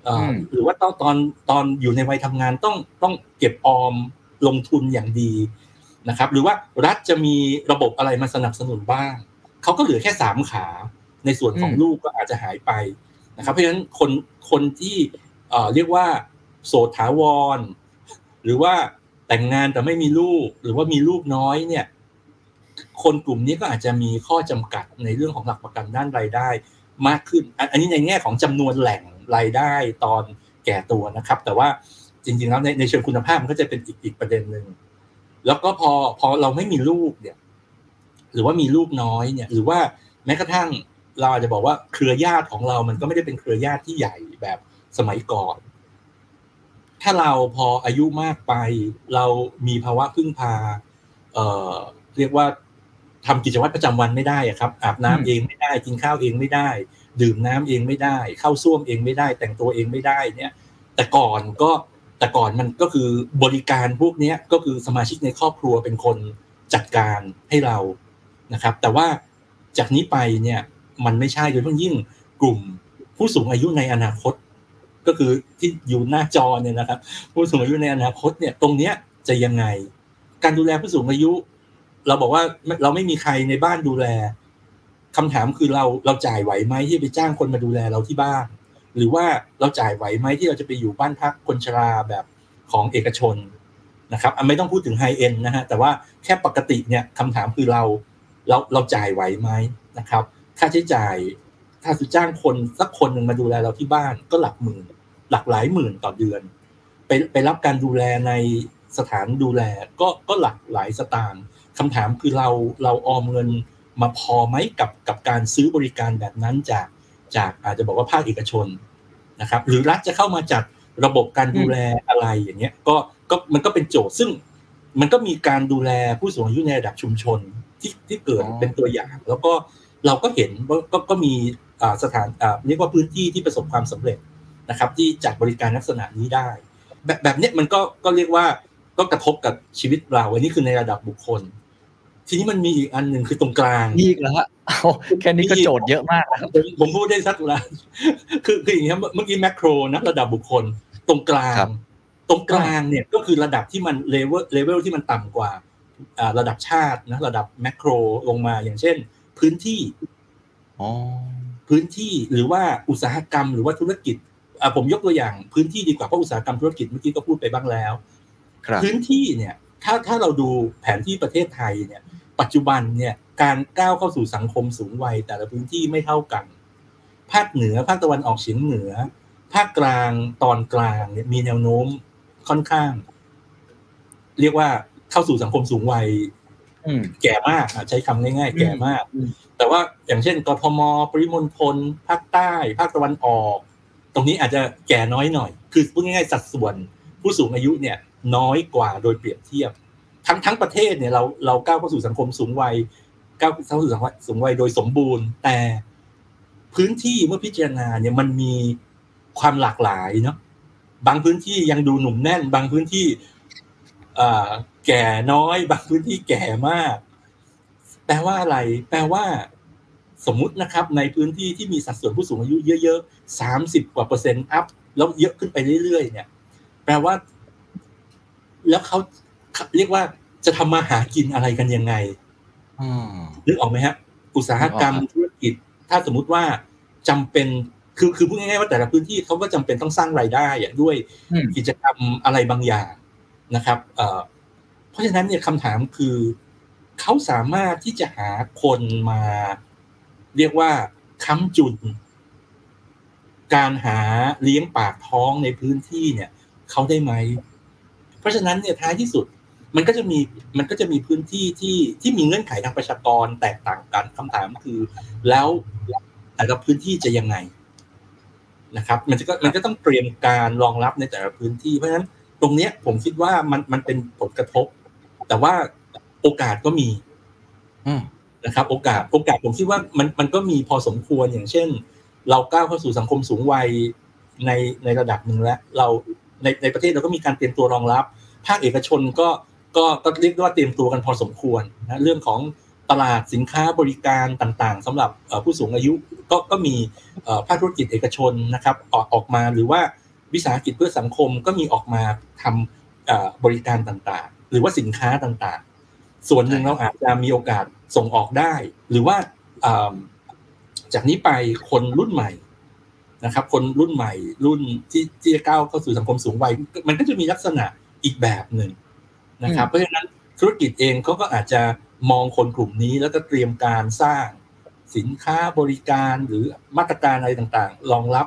[SPEAKER 2] เอ่ออ
[SPEAKER 1] ม
[SPEAKER 2] หรือว่าตอนตอนตอนอยู่ในวัยทำงานต้องต้องเก็บออมลงทุนอย่างดีนะครับ หรือว่ารัฐจะมีระบบอะไรมาสนับสนุนบ้างเขาก็เหลือแค่สามขา ในส่วนของ
[SPEAKER 1] อืม
[SPEAKER 2] ลูกก็อาจจะหายไปนะครับ เพราะฉะนั้นคนคนที่เอ่อเรียกว่า โสดถาวร หรือว่าแต่งงานแต่ไม่มีลูก หรือว่ามีลูกน้อยเนี่ย คนกลุ่มนี้ก็อาจจะมีข้อจำกัดในเรื่องของหลักประกันด้านรายได้ มากขึ้น อันนี้ในแง่ของจำนวนแหล่งรายได้ตอนแก่ตัวนะครับ แต่ว่าจริงๆแล้วในในเชิงคุณภาพมันก็จะเป็นอีกอีกประเด็นหนึ่งแล้วก็พอพอเราไม่มีลูกเนี่ย หรือว่ามีลูกน้อยเนี่ย หรือว่าแม้กระทั่งเราอาจจะบอกว่าเครือญาติของเรามันก็ไม่ได้เป็นเครือญาติที่ใหญ่แบบสมัยก่อน ถ้าเราพออายุมากไป เรามีภาวะพึ่งพาเอ่อเรียกว่าทำกิจวัตรประจำวันไม่ได้อะครับ อาบน้ำ
[SPEAKER 1] อืม
[SPEAKER 2] เองไม่ได้ กินข้าวเองไม่ได้ ดื่มน้ำเองไม่ได้ เข้าส้วมเองไม่ได้ แต่งตัวเองไม่ได้เนี่ย แต่ก่อนก็แต่ก่อนมันก็คือบริการพวกนี้ก็คือสมาชิกในครอบครัวเป็นคนจัดการให้เรานะครับ แต่ว่าจากนี้ไปเนี่ยมันไม่ใช่โดยเฉพาะยิ่งกลุ่มผู้สูงอายุในอนาคต ก็คือที่อยู่หน้าจอเนี่ยนะครับ ผู้สูงอายุในอนาคตเนี่ยตรงเนี้ยจะยังไง การดูแลผู้สูงอายุ เราบอกว่าเราไม่มีใครในบ้านดูแลคำถามคือเราเราจ่ายไหวไหมที่ไปจ้างคนมาดูแลเราที่บ้าน หรือว่าเราจ่ายไหวไหมที่เราจะไปอยู่บ้านพักคนชราแบบของเอกชนนะครับไม่ต้องพูดถึงไฮเอ็นนะฮะแต่ว่าแค่ปกติเนี่ยคำถามคือเราเราเราจ่ายไหวไหมนะครับ ค่าใช้จ่าย ถ้าจะจ้างคนสักคนหนึ่งมาดูแลเราที่บ้านก็หลักหมื่น หลักหลายหมื่นต่อเดือนไปไปรับการดูแลในสถานดูแลก็ก็หลักหลายสตางค์คำถามคือเราเราออมเงินมาพอไหมกับกับการซื้อบริการแบบนั้นจากจากอาจจะบอกว่าภาคเอกชนนะครับ หรือรัฐจะเข้ามาจัดระบบการดูแลอะไรอย่างเงี้ยก็ก็มันก็เป็นโจทย์ซึ่งมันก็มีการดูแลผู้สูงอายุในระดับชุมชนที่ที่เกิดเป็นตัวอย่าง แล้วก็เราก็เห็นว่าก็ก็มีสถานเรียกว่าพื้นที่ที่ประสบความสำเร็จ นะครับที่จัดบริการลักษณะนี้ได้ แบบแบบนี้มันก็ก็เรียกว่าก็กระทบกับชีวิตเราอันนี้คือในระดับบุคคล ทีนี้มันมีอีกอันหนึ่งคือตรงกลาง
[SPEAKER 1] อีกแล้วฮะแค่นี้ก็โจทย์เยอะมากนะครับ
[SPEAKER 2] ผมพูดได้สักละคือคืออย่างนี้เมื่อกี้ macro นะระดับบุคคล ตรงกลาง ตรงกลางเนี่ยก็คือระดับที่มันเลเวลเลเวลที่มันต่ำกว่าระดับชาตินะระดับ macro ลงมาอย่างเช่น พื้นที่พื้นที่หรือว่าอุตสาหกรรมหรือว่าธุรกิจ ผมยกตัวอย่างพื้นที่ดีกว่าเพราะอุตสาหกรรมธุรกิจเมื่อกี้ก็พูดไปบ้างแล้วพื้นที่เนี่ยถ้าถ้าเราดูแผนที่ประเทศไทยเนี่ย ปัจจุบันเนี่ยการก้าวเข้าสู่สังคมสูงวัย แต่ละพื้นที่ไม่เท่ากัน ภาคเหนือภาคตะวันออกเฉียงเหนือ ภาคกลางตอนกลางเนี่ยมีแนวโน้มค่อนข้าง เรียกว่าเข้าสู่สังคมสูงวัยแก่มากใช้คำง่ายๆ แก่มาก แต่ว่าอย่างเช่นกทมปริมณฑลภาคใต้ ภาคตะวันออกต รงนี้อาจจะแก่น้อยหน่อย คือพูดง่ายๆสัดส่วนผู้สูงอายุเนี่ยน้อยกว่าโดยเปรียบเทียบ ทั้งทั้งประเทศเนี่ยเราเราก้าวเข้าสู่สังคมสูงวัยก้าวเข้าสู่สังคมสูงวัยโดยสมบูรณ์ แต่พื้นที่เมื่อพิจารณาเนี่ยมันมีความหลากหลายเนาะบางพื้นที่ยังดูหนุ่มแน่น บางพื้นที่แก่น้อย บางพื้นที่แก่มาก แปลว่าอะไร แปลว่า สมมุตินะครับในพื้นที่ที่มีสัดส่วนผู้สูงอายุเยอะๆสามสิบกว่าเปอร์เซ็นต์อัพแล้วเยอะขึ้นไปเรื่อยๆเนี่ย แปลว่า แล้วเขาเรียกว่าจะทำมาหากินอะไรกันยังไงนึกออกไหมฮะ อุตสาหกรรมธุรกิจ ถ้าสมมุติว่าจำเป็นคือคือพูดง่ายๆว่าแต่ละพื้นที่เขาก็จำเป็นต้องสร้างรายได้ด้วยกิจกรรมอะไรบางอย่างนะครับเพราะฉะนั้นเนี่ยคำถามคือเขาสามารถที่จะหาคนมา เรียกว่าค้ำจุนการหาเลี้ยงปากท้องในพื้นที่เนี่ยเขาได้ไหม เพราะฉะนั้นเนี่ยท้ายที่สุดมันก็จะมีมันก็จะมีพื้นที่ที่ที่มีเงื่อนไขทางประชากรแตกต่างกันคำถามคือ แล้วแต่ละพื้นที่จะยังไงนะครับ มันจะก็มันก็ต้องเตรียมการรองรับในแต่ละพื้นที่ เพราะฉะนั้นตรงเนี้ยผมคิดว่ามันมันเป็นผลกระทบ แต่ว่าโอกาสก็มี นะครับโอกาสโอกาสผมคิดว่ามันมันก็มีพอสมควรอย่างเช่น เราก้าวเข้าสู่สังคมสูงวัยในในระดับหนึ่งแล้วเราในในประเทศเราก็มีการเตรียมตัวรองรับ ภาคเอกชนก็ก็ก็เรียกว่าเตรียมตัวกันพอสมควรนะเรื่องของตลาดสินค้าบริการต่างๆสำหรับผู้สูงอายุก็ก็มีภาคธุรกิจเอกชนนะครับออกออกมาหรือว่าวิสาหกิจเพื่อสังคมก็มีออกมาทำบริการต่างๆ หรือว่าสินค้าต่างๆ ส่วนหนึ่งเราอาจจะมีโอกาส ส่งออกได้ หรือว่าจากนี้ไปคนรุ่นใหม่นะครับ คนรุ่นใหม่รุ่นที่ที่จะก้าวเข้าสู่สังคมสูงวัย มันก็จะมีลักษณะอีกแบบหนึ่งนะครับ เพราะฉะนั้นธุรกิจเองเขาก็อาจจะมองคนกลุ่มนี้ แล้วก็เตรียมการสร้างสินค้าบริการหรือมาตรการอะไรต่างๆ รองรับ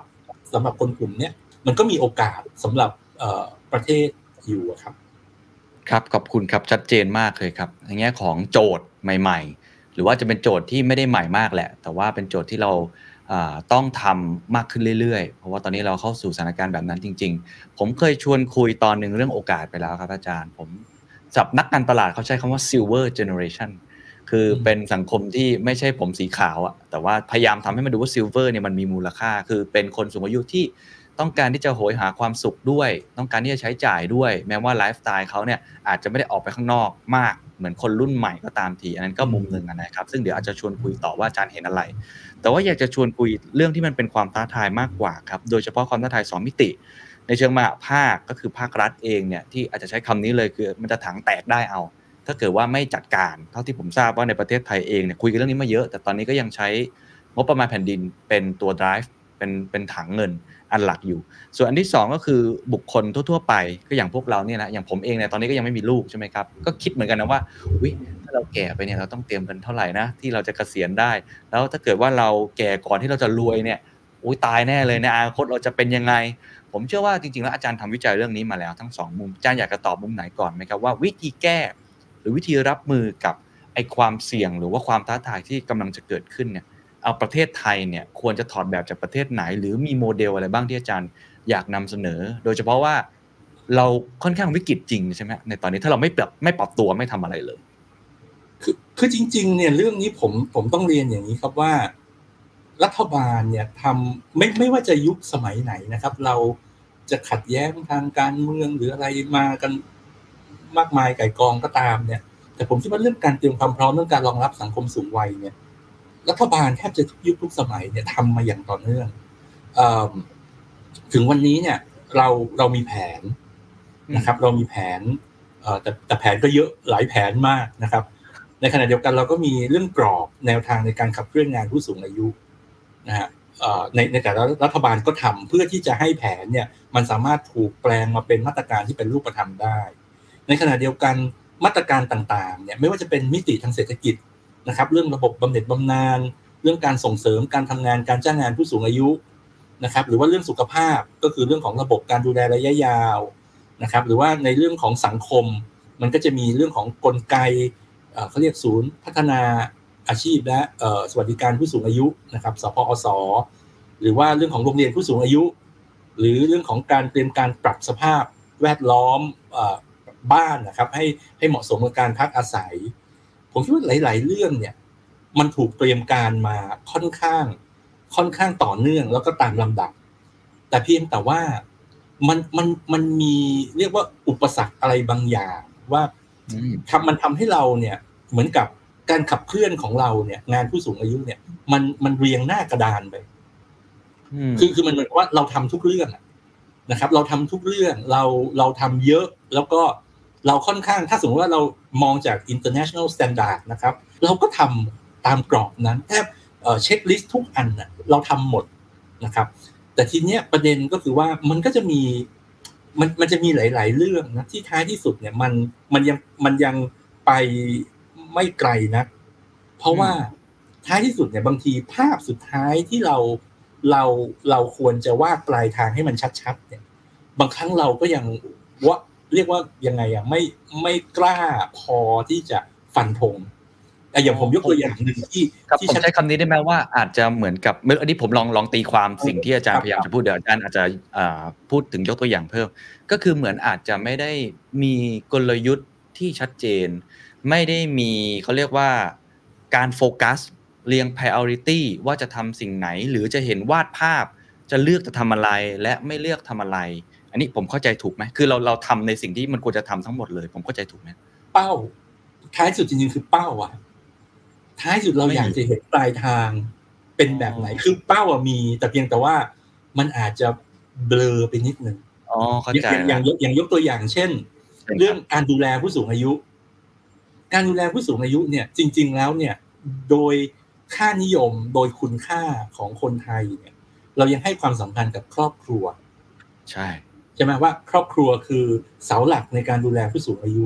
[SPEAKER 2] สำหรับคนกลุ่มนี้มันก็มีโอกาสสำหรับประเทศอยู่ครับ
[SPEAKER 1] ครับขอบคุณครับชัดเจนมากเลยครับในแง่ของโจทย์ใหม่ ๆ หรือว่าจะเป็นโจทย์ที่ไม่ได้ใหม่มากแหละ แต่ว่าเป็นโจทย์ที่เราต้องทำมากขึ้นเรื่อยๆ เพราะว่าตอนนี้เราเข้าสู่สถานการณ์แบบนั้นจริง ๆ ผมเคยชวนคุยตอนหนึ่งเรื่องโอกาสไปแล้วครับอาจารย์ ผมจับนักการตลาดเขาใช้คำว่า silver generation คือเป็นสังคมที่ไม่ใช่ผมสีขาวอะแต่ว่าพยายามทำให้มันดูว่า silver เนี่ยมันมีมูลค่า คือเป็นคนสูงอายุที่ ต้องการที่จะโหยหาความสุขด้วย ต้องการที่จะใช้จ่ายด้วย แม้ว่าไลฟ์สไตล์เขาเนี่ยอาจจะไม่ได้ออกไปข้างนอกมาก เหมือนคนรุ่นใหม่ก็ตามที อันนั้นก็มุมหนึ่งนะครับ ซึ่งเดี๋ยวอาจจะชวนคุยต่อว่าอาจารย์เห็นอะไร แต่ว่าอยากจะชวนคุยเรื่องที่มันเป็นความท้าทายมากกว่าครับ โดยเฉพาะความท้าทายสองมิติ ในเชิงมาภาคก็คือภาครัฐเองเนี่ยที่อาจจะใช้คำนี้เลยคือมันจะถังแตกได้เอา ถ้าเกิดว่าไม่จัดการ เท่าที่ผมทราบว่าในประเทศไทยเองเนี่ยคุยกันเรื่องนี้มาเยอะ แต่ตอนนี้ก็ยังใช้งบประมาณแผ่นดินเป็นตัว drive เป็นเป็นถังเงิน อันหลักอยู่ ส่วนอันที่สองก็คือบุคคลทั่ว ๆ ไปก็อย่างพวกเราเนี่ยนะอย่างผมเองเนี่ยตอนนี้ก็ยังไม่มีลูกใช่ไหมครับก็คิดเหมือนกันนะว่าอุ๊ยถ้าเราแก่ไปเนี่ยเราต้องเตรียมกันเท่าไหร่นะที่เราจะเกษียณได้ แล้วถ้าเกิดว่าเราแก่ก่อนที่เราจะรวยเนี่ยอุ้ยตายแน่เลยในอนาคตเราจะเป็นยังไง ผมเชื่อว่าจริงๆแล้วอาจารย์ทำวิจัยเรื่องนี้มาแล้วทั้งสองมุมอาจารย์อยากจะตอบมุมไหนก่อนไหมครับว่าวิธีแก้ หรือวิธีรับมือกับไอ้ความเสี่ยงหรือว่าความท้าทายที่กำลังจะเกิดขึ้นเนี่ย เอาประเทศไทยเนี่ยควรจะถอดแบบจากประเทศไหน หรือมีโมเดลอะไรบ้างที่อาจารย์อยากนำเสนอ โดยเฉพาะว่าเราค่อนข้างวิกฤตจริงใช่ไหมในตอนนี้ถ้าเราไม่ปรับไม่ปรับตัวไม่ทำอะไรเลย
[SPEAKER 2] คือคือจริง ๆ เนี่ยเรื่องนี้ผมผมต้องเรียนอย่างนี้ครับว่า รัฐบาลเนี่ยทำไม่ไม่ว่าจะยุคสมัยไหนนะครับ เราจะขัดแย้งทางการเมืองหรืออะไรมากันมากมายไก่กองก็ตามเนี่ย แต่ผมคิดว่าเรื่องการเตรียมความพร้อมเรื่องการรองรับสังคมสูงวัยเนี่ย รัฐบาลแทบจะทุกยุคทุกสมัยเนี่ยทำมาอย่างต่อเนื่องเอมถึงวันนี้เนี่ย เราเรามีแผนนะครับ เรามีแผนเอ่อแต่แต่แผนก็เยอะหลายแผนมากนะครับ ในขณะเดียวกันเราก็มีเรื่องกรอบแนวทางในการขับเคลื่อนงานผู้สูงอายุนะฮะเอ่อในในแต่ละรัฐบาลก็ทำเพื่อที่จะให้แผนเนี่ย มันสามารถถูกแปลงมาเป็นมาตรการที่เป็นรูปธรรมได้ ในขณะเดียวกันมาตรการต่างๆเนี่ยไม่ว่าจะเป็นมิติทางเศรษฐกิจ นะครับ เรื่องระบบบำเหน็จบำนาญเรื่องการส่งเสริมการทำงานการจ้างงานผู้สูงอายุนะครับ หรือว่าเรื่องสุขภาพก็คือเรื่องของระบบการดูแลระยะยาวนะครับ หรือว่าในเรื่องของสังคม มันก็จะมีเรื่องของกลไกเขาเรียกศูนย์พัฒนาอาชีพและสวัสดิการผู้สูงอายุนะครับ สพอสหรือว่าเรื่องของโรงเรียนผู้สูงอายุ หรือเรื่องของการเตรียมการปรับสภาพแวดล้อมอบ้านนะครับให้ให้เหมาะสมกับการพักอาศัย ผมคิดว่าหลาย ๆ เรื่องเนี่ย มันถูกเตรียมการมาค่อนข้าง ค่อนข้างต่อเนื่องแล้วก็ตามลำดับ แต่เพียงแต่ว่ามันมันมันมีเรียกว่าอุปสรรคอะไรบางอย่าง ว่า
[SPEAKER 1] อืม
[SPEAKER 2] ทำมันทำให้เราเนี่ย เหมือนกับการขับเคลื่อนของเราเนี่ย งานผู้สูงอายุเนี่ย มันมันเรียงหน้ากระดานไป
[SPEAKER 1] อืม
[SPEAKER 2] คือคือมันเหมือนกับว่าเราทำทุกเรื่องอะนะครับ เราทำทุกเรื่องเราเราทำเยอะแล้วก็ เราค่อนข้างถ้าสมมติว่าเรามองจาก international standard นะครับ เราก็ทำตามกรอบนั้นแทบเช็คลิสต์ทุกอันน่ะเราทำหมดนะครับ แต่ทีเนี้ยประเด็นก็คือว่ามันก็จะมีมันมันจะมีหลาย ๆ เรื่องนะที่ท้ายที่สุดเนี่ยมันมันยังมันยังไปไม่ไกลนะเพราะว่าท้ายที่สุดเนี่ยบางทีภาพสุดท้ายที่เราเราเราควรจะวาดปลายทางให้มันชัดๆเนี่ย บางครั้งเราก็ยังว่า เรียกว่ายังไงอะไม่ไม่กล้าพอที่จะฟันธงแต่อย่างผมยกตัวอย่างหนึ่งที่
[SPEAKER 1] ครับ
[SPEAKER 2] ที่
[SPEAKER 1] ผม
[SPEAKER 2] ชัด
[SPEAKER 1] ใช้คำนี้ได้ไหมว่าอาจจะเหมือนกับไม่อันนี้ผมลองลองตีความสิ่งที่อาจาร
[SPEAKER 2] ครั
[SPEAKER 1] ย์
[SPEAKER 2] บ
[SPEAKER 1] พยายามจะพูดเดี๋ยวอาจารย์อาจจะอ่าพูดถึงยกตัวอย่างเพิ่ม ก็คือเหมือนอาจจะไม่ได้มีกลยุทธ์ที่ชัดเจน ไม่ได้มีเขาเรียกว่าการโฟกัสเรียง priority ว่าจะทำสิ่งไหนหรือจะเห็นวาดภาพ จะเลือกจะทำอะไรและไม่เลือกทำอะไร อันนี้ผมเข้าใจถูกไหมคือเราเราทำในสิ่งที่มันควรจะทำทั้งหมดเลย ผมเข้าใจถูกไหม
[SPEAKER 2] เป้า ท้ายสุดจริงๆคือเป้าอะท้ายสุดเรา
[SPEAKER 1] ไม่มี
[SPEAKER 2] อยากจะเห็นปลายทางเป็นแบบไหน
[SPEAKER 1] อ๋อ
[SPEAKER 2] คือเป้าอะมี แต่เพียงแต่ว่ามันอาจจะเบลอไปนิดหนึ่ง
[SPEAKER 1] อ๋อเข้า
[SPEAKER 2] อย่า
[SPEAKER 1] ใจ
[SPEAKER 2] งอย่างอย่างอย่างยกตัวอย่างเช่น
[SPEAKER 1] แล้ว
[SPEAKER 2] เรื่องการดูแลผู้สูงอายุ การดูแลผู้สูงอายุเนี่ย จริง ๆ แล้วเนี่ย โดยค่านิยมโดยคุณค่าของคนไทยเนี่ย เรายังให้ความสำคัญกับครอบครัว
[SPEAKER 1] ใช่
[SPEAKER 2] ใช่ไหมว่าครอบครัวคือเสาหลักในการดูแลผู้สูงอายุ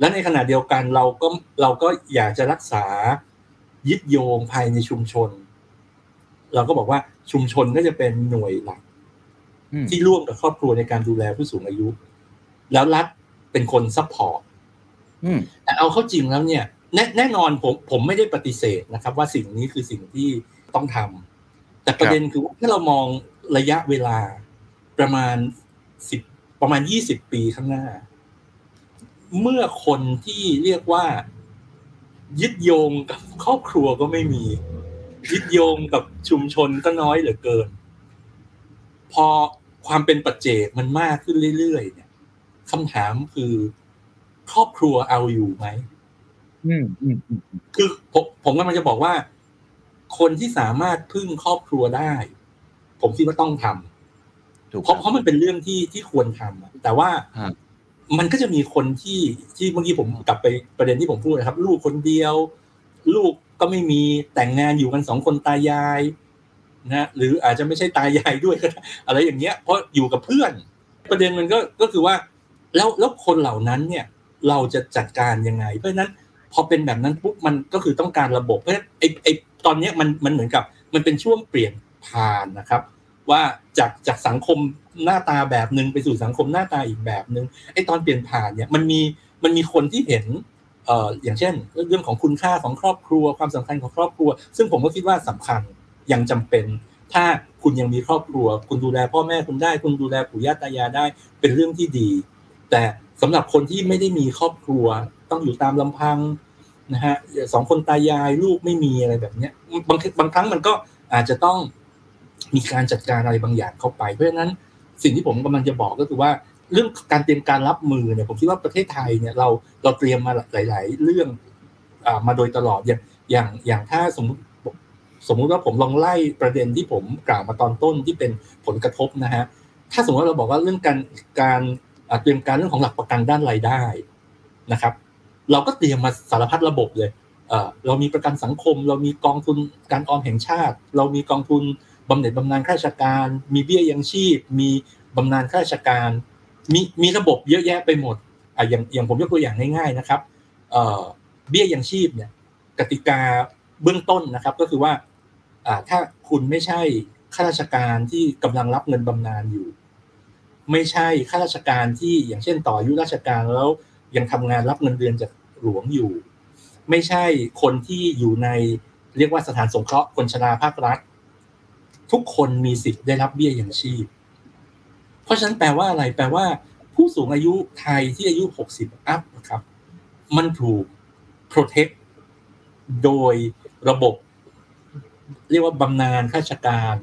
[SPEAKER 2] และในขณะเดียวกันเราก็เราก็อยากจะรักษายึดโยงภายในชุมชน เราก็บอกว่าชุมชนก็จะเป็นหน่วยหลัก
[SPEAKER 1] อืม
[SPEAKER 2] ที่ร่วมกับครอบครัวในการดูแลผู้สูงอายุ แล้วรัฐเป็นคน support อื
[SPEAKER 1] ม
[SPEAKER 2] แต่เอาเข้าจริงแล้วเนี่ย แน่แน่นอนผมผมไม่ได้ปฏิเสธนะครับ ว่าสิ่งนี้คือสิ่งที่ต้องทำแต่ประเด็นคือว่าถ้าเรามองระยะเวลาประมาณ สิบประมาณยี่สิบปีข้างหน้า เมื่อคนที่เรียกว่า ยึดโยงกับครอบครัวก็ไม่มี ยึดโยงกับชุมชนก็น้อยเหลือเกิน พอความเป็นปัจเจกมันมากขึ้นเรื่อยๆเนี่ยคำถามคือครอบครัวเอาอยู่ไหม
[SPEAKER 1] อืมอืมอืม
[SPEAKER 2] คือผมผมกำลังจะบอกว่า คนที่สามารถพึ่งครอบครัวได้ ผมคิดว่าต้องทำ
[SPEAKER 1] ถูก
[SPEAKER 2] เพราะเพราะมันเป็นเรื่องที่ที่ควรทำอะแต่ว่า
[SPEAKER 1] ฮะ
[SPEAKER 2] มันก็จะมีคนที่ที่เมื่อกี้ผมกลับไปประเด็นที่ผมพูดนะครับ ลูกคนเดียว ลูกก็ไม่มีแต่งงานอยู่กันสองคนตายายนะหรืออาจจะไม่ใช่ตายายด้วยก็ได้อะไรอย่างเงี้ย เพราะอยู่กับเพื่อน ประเด็นมันก็ก็คือว่า แล้วแล้วคนเหล่านั้นเนี่ย เราจะจัดการยังไง เพราะฉะนั้นพอเป็นแบบนั้นปุ๊บมันก็คือต้องการระบบเพราะฉะนั้นไอ้ไอ้ตอนเนี้ยมันมันเหมือนกับ มันเป็นช่วงเปลี่ยนผ่านนะครับ ว่าจากจากสังคมหน้าตาแบบหนึ่งไปสู่สังคมหน้าตาอีกแบบหนึ่งไอ้ตอนเปลี่ยนผ่านเนี่ยมันมีมันมีคนที่เห็นเอ่ออย่างเช่น เรื่องของคุณค่าของครอบครัวความสำคัญของครอบครัว ซึ่งผมก็คิดว่าสำคัญยังจำเป็น ถ้าคุณยังมีครอบครัว คุณดูแลพ่อแม่คุณได้ คุณดูแลปู่ย่าตายายได้เป็นเรื่องที่ดี แต่สำหรับคนที่ไม่ได้มีครอบครัวต้องอยู่ตามลำพังนะฮะสองคนตายายลูกไม่มีอะไรแบบเนี้ยบางบางครั้งมันก็อาจจะต้อง มีการจัดการอะไรบางอย่างเข้าไป เพราะฉะนั้นสิ่งที่ผมกำลังจะบอกก็คือว่าเรื่องการเตรียมการรับมือเนี่ยผมคิดว่าประเทศไทยเนี่ยเราเราเตรียมมาหลาย ๆ เรื่องอมาโดยตลอดอย่างอย่างอย่างถ้าสมมติสมมุติว่าผมลองไล่ประเด็นที่ผมกล่าวมาตอนต้นที่เป็นผลกระทบนะฮะถ้าสมมติว่าเราบอกว่าเรื่องการการเตรียมการเรื่องของหลักประกันด้านรายได้นะครับ เราก็เตรียมมาสารพัดระบบเลยเรามีประกันสังคม เรามีกองทุนการออมแห่งชาติ เรามีกองทุน บำเหน็จบำนาญข้าราชการ มีเบี้ยยังชีพ มีบำนาญข้าราชการ มีมีระบบเยอะแยะไปหมดอะอย่างอย่างผมยกตัวอย่างง่ายๆนะครับเอ่อเบี้ยยังชีพเนี่ยกติกาเบื้องต้นนะครับก็คือว่าอ่าถ้าคุณไม่ใช่ข้าราชการที่กำลังรับเงินบำนาญอยู่ ไม่ใช่ข้าราชการที่อย่างเช่นต่ออายุราชการแล้วยังทำงานรับเงินเดือนจากหลวงอยู่ ไม่ใช่คนที่อยู่ในเรียกว่าสถานสงเคราะห์คนชราภาครัฐ ทุกคนมีสิทธิ์ได้รับเบี้ยยังชีพ เพราะฉะนั้นแปลว่าอะไร แปลว่า ผู้สูงอายุไทยที่อายุ 60 อัพนะครับ มันถูก protect โดยระบบ เรียกว่าบำนาญข้าราชการ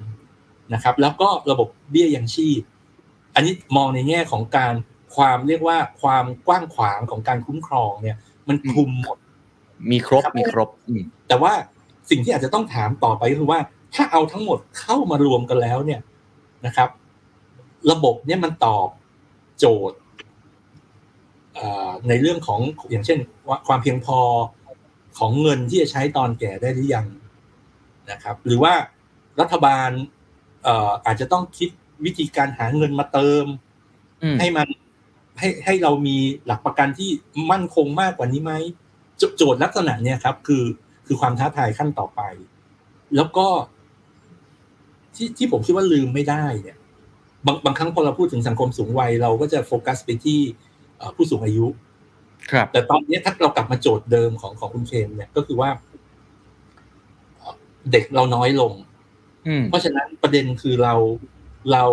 [SPEAKER 2] นะครับ แล้วก็ระบบเบี้ยยังชีพ อันนี้มองในแง่ของการความเรียกว่าความกว้างขวางของการคุ้มครองเนี่ย มันคลุมหมด
[SPEAKER 1] มีครบมีครบ
[SPEAKER 2] แต่ว่าสิ่งที่อาจจะต้องถามต่อไปก็คือว่า ถ้าเอาทั้งหมดเข้ามารวมกันแล้วเนี่ยนะครับ ระบบเนี่ยมันตอบโจทย์ในเรื่องของอย่างเช่นความเพียงพอของเงินที่จะใช้ตอนแก่ได้หรือยังนะครับ หรือว่ารัฐบาลอาจจะต้องคิดวิธีการหาเงินมาเติม ให้มันให้ให้เรามีหลักประกันที่มั่นคงมากกว่านี้ไหมโจทย์ลักษณะเนี้ยครับ คือคือความท้าทายขั้นต่อไป แล้วก็ ที่ที่ผมคิดว่าลืมไม่ได้เนี่ยบางบางครั้งพอเราพูดถึงสังคมสูงวัยเราก็จะโฟกัสไปที่ผู้สูงอายุ
[SPEAKER 1] ครับ
[SPEAKER 2] แต่ตอนนี้ถ้าเรากลับมาโจทย์เดิมของของคุณเคนเนี่ยก็คือว่า เด็กเราน้อยลงเพราะฉะนั้นประเด็นคือเราเรา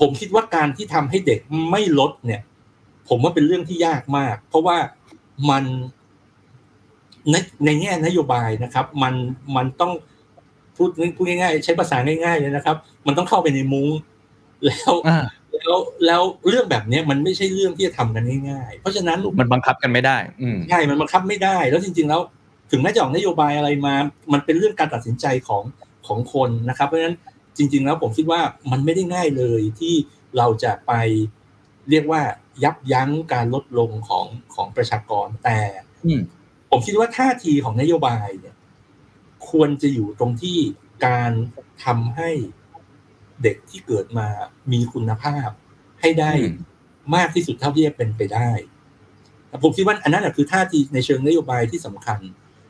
[SPEAKER 2] ผมคิดว่าการที่ทำให้เด็กไม่ลดเนี่ย ผมว่าเป็นเรื่องที่ยากมาก เพราะว่ามันในในแง่นโยบายนะครับ มันมันต้อง พูดพูดง่ายๆ ใช้ภาษาง่ายๆเลยนะครับ มันต้องเข้าไปในมุ้งแล้วแล้วแล้วเรื่องแบบนี้มันไม่ใช่เรื่องที่จะทำกันง่ายๆ เพราะฉะนั้น
[SPEAKER 1] มันบังคับกันไม่ได้
[SPEAKER 2] ใช่มันบังคับไม่ได้ แล้วจริง ๆ แล้ว ถึงแม้จะออกนโยบายอะไรมา มันเป็นเรื่องการตัดสินใจของของคนนะครับ เพราะฉะนั้นจริง ๆ แล้วผมคิดว่ามันไม่ได้ง่ายเลยที่เราจะไปเรียกว่ายับยั้งการลดลงของของประชากรแต่ผมคิดว่าท่าทีของนโยบายเนี่ย ควรจะอยู่ตรงที่การทำให้เด็กที่เกิดมามีคุณภาพ ให้ได้มากที่สุดเท่าที่จะเป็นไปได้ผมคิดว่าอันนั้นคือท่าทีในเชิงนโยบายที่สำคัญ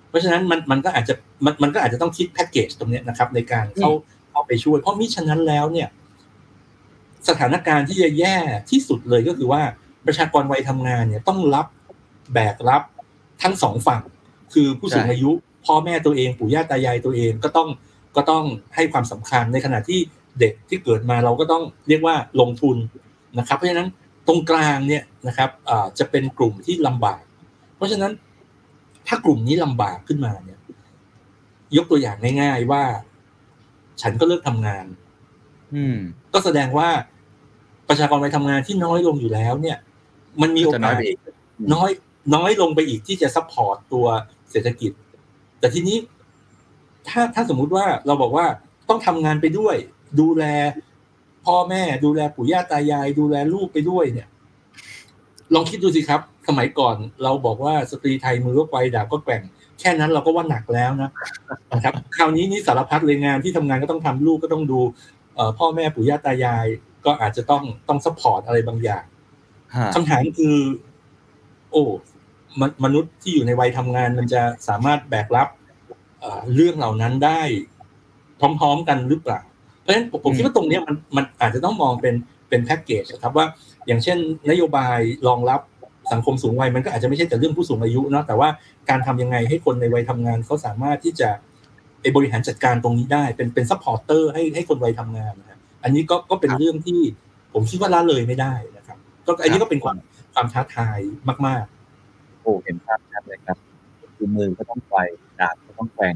[SPEAKER 2] เพราะฉะนั้นมันมันก็อาจจะมันมันก็อาจจะต้องคิดแพ็กเกจตรงนี้นะครับ ในการเข้าเข้าไปช่วย เพราะมิฉะนั้นแล้วเนี่ย สถานการณ์ที่จะแย่ที่สุดเลยก็คือว่าประชากรวัยทำงานเนี่ยต้องรับแบกรับทั้งสองฝั่ง คือผู้สูงอายุ พ่อแม่ตัวเองปู่ย่าตายายตัวเองก็ต้องก็ต้องให้ความสำคัญในขณะที่เด็กที่เกิดมาเราก็ต้องเรียกว่าลงทุนนะครับ เพราะฉะนั้นตรงกลางเนี่ยนะครับจะเป็นกลุ่มที่ลำบาก เพราะฉะนั้นถ้ากลุ่มนี้ลำบากขึ้นมาเนี่ย ยกตัวอย่างง่ายๆว่า ฉันก็เลิกทำงาน
[SPEAKER 1] อืม
[SPEAKER 2] ก็แสดงว่าประชากรไปทำงานที่น้อยลงอยู่แล้ว เนี่ย มันมีโอกาสน้อยน้อยลงไปอีกที่จะ support ตัวเศรษฐกิจ แต่ทีนี้ ถ้าถ้าสมมุติว่าเราบอกว่าต้องทำงานไปด้วย ดูแลพ่อแม่ดูแลปู่ย่าตายาย ดูแลลูกไปด้วยเนี่ย ลองคิดดูสิครับ สมัยก่อนเราบอกว่าสตรีไทยมือก็ไกวดาบก็แกว่งแค่นั้นเราก็ว่าหนักแล้วนะนะครับ คราวนี้นี่สารพัดเลยงานที่ทำงานก็ต้องทำลูกก็ต้องดูเอ่อพ่อแม่ปู่ย่าตายาย ก็อาจจะต้องต้อง support อะไรบางอย่าง
[SPEAKER 1] ฮะ
[SPEAKER 2] คำถามคือ โอ้ มนมนุษย์ที่อยู่ในวัยทำงาน มันจะสามารถแบกรับเรื่องเหล่านั้นได้พร้อมๆกันหรือเปล่า เพราะฉะนั้นผมคิดว่าตรงนี้มันมันอาจจะต้องมองเป็นเป็นแพ็กเกจครับว่าอย่างเช่น นโยบายรองรับสังคมสูงวัยมันก็อาจจะไม่ใช่แต่เรื่องผู้สูงอายุเนาะแต่ว่าการทำยังไงให้คนในวัยทำงานเขาสามารถที่จะไปบริหารจัดการตรงนี้ได้ เป็นเป็น supporter ให้ให้คนวัยทำงานนะอันนี้ก็ก็เป็นเรื่องที่ผมคิดว่าละเลยไม่ได้นะครับ ก็อันนี้ก็เป็นความความท้าทายมาก
[SPEAKER 1] โอ้เห็นภาพชัดเลยครับคือมือก็ต้องไปดาบก็ต้องแกว่ง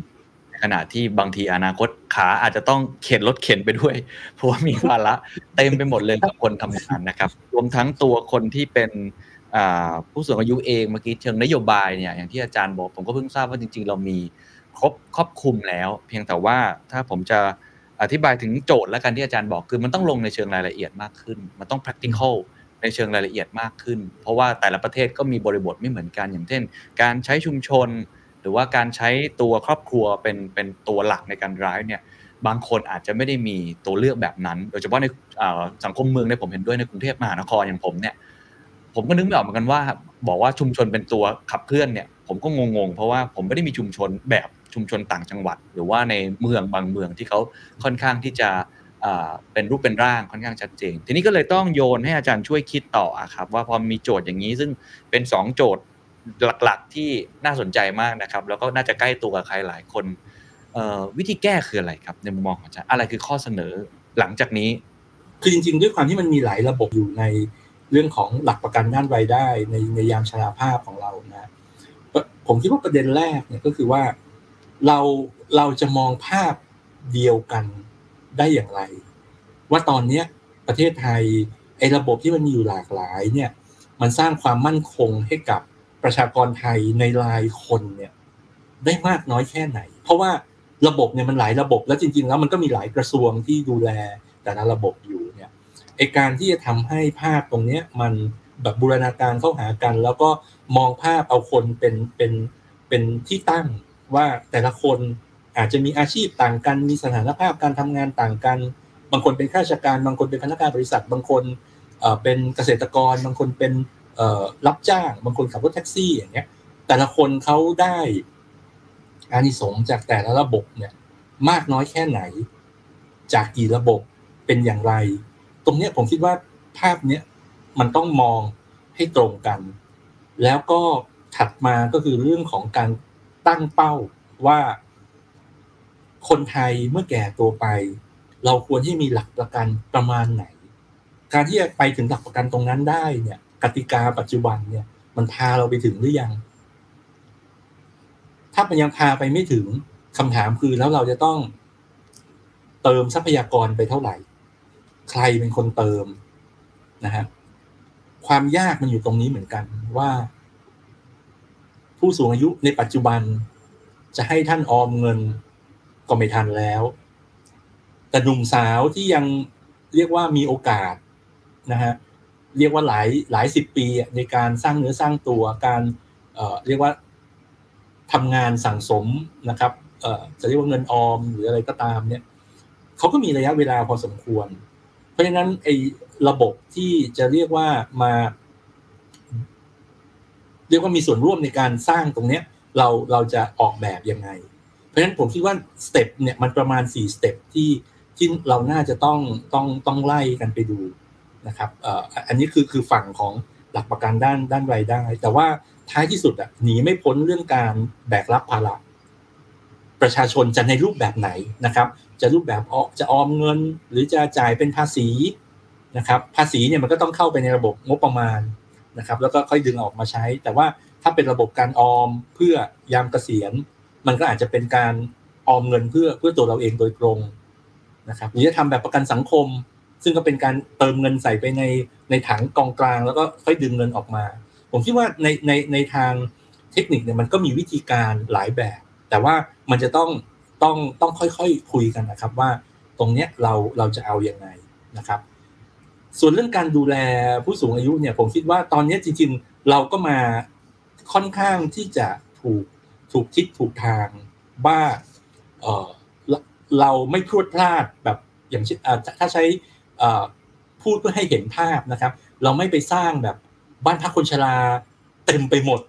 [SPEAKER 1] ในขณะที่บางทีอนาคตขาอาจจะต้องเข็นรถเข็นไปด้วย เพราะว่ามีภาระเต็มไปหมดเลยกับคนทำงานนะครับ รวมทั้งตัวคนที่เป็นผู้สูงอายุเองเมื่อกี้เชิงนโยบายเนี่ยอย่างที่อาจารย์บอกผมก็เพิ่งทราบว่าจริง ๆ เรามีครบครอบคลุมแล้ว เพียงแต่ว่าถ้าผมจะอธิบายถึงโจทย์และกันที่อาจารย์บอกคือมันต้องลงในเชิงรายละเอียดมากขึ้น มันต้อง practical ในเชิงรายละเอียดมากขึ้น เพราะว่าแต่ละประเทศก็มีบริบทไม่เหมือนกันอย่างเช่น การใช้ชุมชน หรือว่าการใช้ตัวครอบครัวเป็นเป็นตัวหลักในการ drive เนี่ยบางคนอาจจะไม่ได้มีตัวเลือกแบบนั้น โดยเฉพาะในสังคมเมืองเนี่ยผมเห็นด้วยในกรุงเทพมหานครอย่างผมเนี่ยผมก็นึกไม่ออกเหมือนกันว่า บอกว่าชุมชนเป็นตัวขับเคลื่อนเนี่ยผมก็งงๆ เพราะว่าผมไม่ได้มีชุมชนแบบชุมชนต่างจังหวัด หรือว่าในเมืองบางเมืองที่เขาค่อนข้างที่จะ เป็นรูปเป็นร่างค่อนข้างชัดเจน ทีนี้ก็เลยต้องโยนให้อาจารย์ช่วยคิดต่อครับ ว่าพอมีโจทย์อย่างนี้ซึ่งเป็นสองโจทย์หลักๆที่น่าสนใจมากนะครับ แล้วก็น่าจะใกล้ตัวกับใครหลายคนวิธีแก้คืออะไรครับ ในมุมมองของอาจารย์อะไรคือข้อเสนอหลังจากนี้
[SPEAKER 2] คือจริง ๆ ด้วยความที่มันมีหลายระบบอยู่ในเรื่องของหลักประกันด้านรายได้ในในยามชราภาพของเรานะผมคิดว่าประเด็นแรกเนี่ยก็คือว่าเราเราจะมองภาพเดียวกัน ได้อย่างไร ว่าตอนเนี้ยประเทศไทยไอ้ระบบที่มันมีอยู่หลากหลายเนี่ยมันสร้างความมั่นคงให้กับประชากรไทยในรายคนเนี่ยได้มากน้อยแค่ไหน เพราะว่าระบบเนี่ยมันหลายระบบแล้วจริง ๆ แล้วมันก็มีหลายกระทรวงที่ดูแลแต่ละระบบอยู่เนี่ยไอการที่จะทำให้ภาพตรงเนี้ยมันแบบบูรณาการเข้าหากัน แล้วก็มองภาพเอาคนเป็นเป็นเป็นที่ตั้งว่าแต่ละคน อาจจะมีอาชีพต่างกัน มีสถานภาพการทำงานต่างกัน บางคนเป็นข้าราชการ บางคนเป็นพนักงานบริษัท บางคนเป็นเกษตรกร บางคนเป็นรับจ้าง บางคนขับรถแท็กซี่อย่างเงี้ย แต่ละคนเขาได้อานิสงส์จากแต่ละระบบเนี่ยมากน้อยแค่ไหน จากกี่ระบบเป็นอย่างไร ตรงเนี้ยผมคิดว่าภาพเนี้ยมันต้องมองให้ตรงกัน แล้วก็ถัดมาก็คือเรื่องของการตั้งเป้าว่า คนไทยเมื่อแก่ตัวไป เราควรที่มีหลักประกันประมาณไหน การที่จะไปถึงหลักประกันตรงนั้นได้เนี่ยกติกาปัจจุบันเนี่ย มันพาเราไปถึงหรือยัง ถ้ามันยังพาไปไม่ถึงคำถามคือแล้วเราจะต้องเติมทรัพยากรไปเท่าไหร่ ใครเป็นคนเติมนะฮะความยากมันอยู่ตรงนี้เหมือนกันว่า ผู้สูงอายุในปัจจุบันจะให้ท่านออมเงิน ก็ไม่ทันแล้ว แต่หนุ่มสาวที่ยังเรียกว่ามีโอกาสนะฮะเรียกว่าหลายหลายสิบปีในการสร้างเนื้อสร้างตัวการเเรียกว่าทำงานสั่งสมนะครับจะเรียกว่าเงินออมหรืออะไรก็ตามเนี่ยเขาก็มีระยะเวลาพอสมควร เพราะฉะนั้นไอ้ระบบที่จะเรียกว่ามา เรียกว่ามีส่วนร่วมในการสร้างตรงเนี้ย เราเราจะออกแบบยังไง เพราะฉะนั้นผมคิดว่า step เนี่ยมันประมาณ4 step ที่ที่เราน่าจะต้องต้องต้องไล่กันไปดูนะครับเอ่ออันนี้คือคือฝั่งของหลักประกันด้านด้านรายได้ แต่ว่าท้ายที่สุดอะหนีไม่พ้นเรื่องการแบกรับภาระประชาชนจะในรูปแบบไหนนะครับ จะรูปแบบอจะออมเงิน หรือจะจ่ายเป็นภาษีนะครับ ภาษีเนี่ยมันก็ต้องเข้าไปในระบบงบประมาณนะครับ แล้วก็ค่อยดึงออกมาใช้ แต่ว่าถ้าเป็นระบบการออมเพื่อยามเกษียณ มันก็อาจจะเป็นการออมเงินเพื่อเพื่อตัวเราเองโดยตรงนะครับหรือจะทำแบบประกันสังคม ซึ่งก็เป็นการเติมเงินใส่ไปในในถังกองกลาง แล้วก็ค่อยดึงเงินออกมา ผมคิดว่าในในในทางเทคนิคเนี่ยมันก็มีวิธีการหลายแบบ แต่ว่ามันจะต้องต้องต้องค่อยๆคุยกันนะครับว่าตรงเนี้ยเราเราจะเอาอยัางไงนะครับ ส่วนเรื่องการดูแลผู้สูงอายุเนี่ยผมคิดว่าตอนนี้จริงๆ เราก็มาค่อนข้างที่จะถูก ถูกทิศถูกทางว่าเออเราไม่พรวดพลาดแบบอย่างเช่นถ้าใช้พูดเพื่อให้เห็นภาพนะครับ เราไม่ไปสร้างแบบบ้านพักคนชราเต็มไปหมด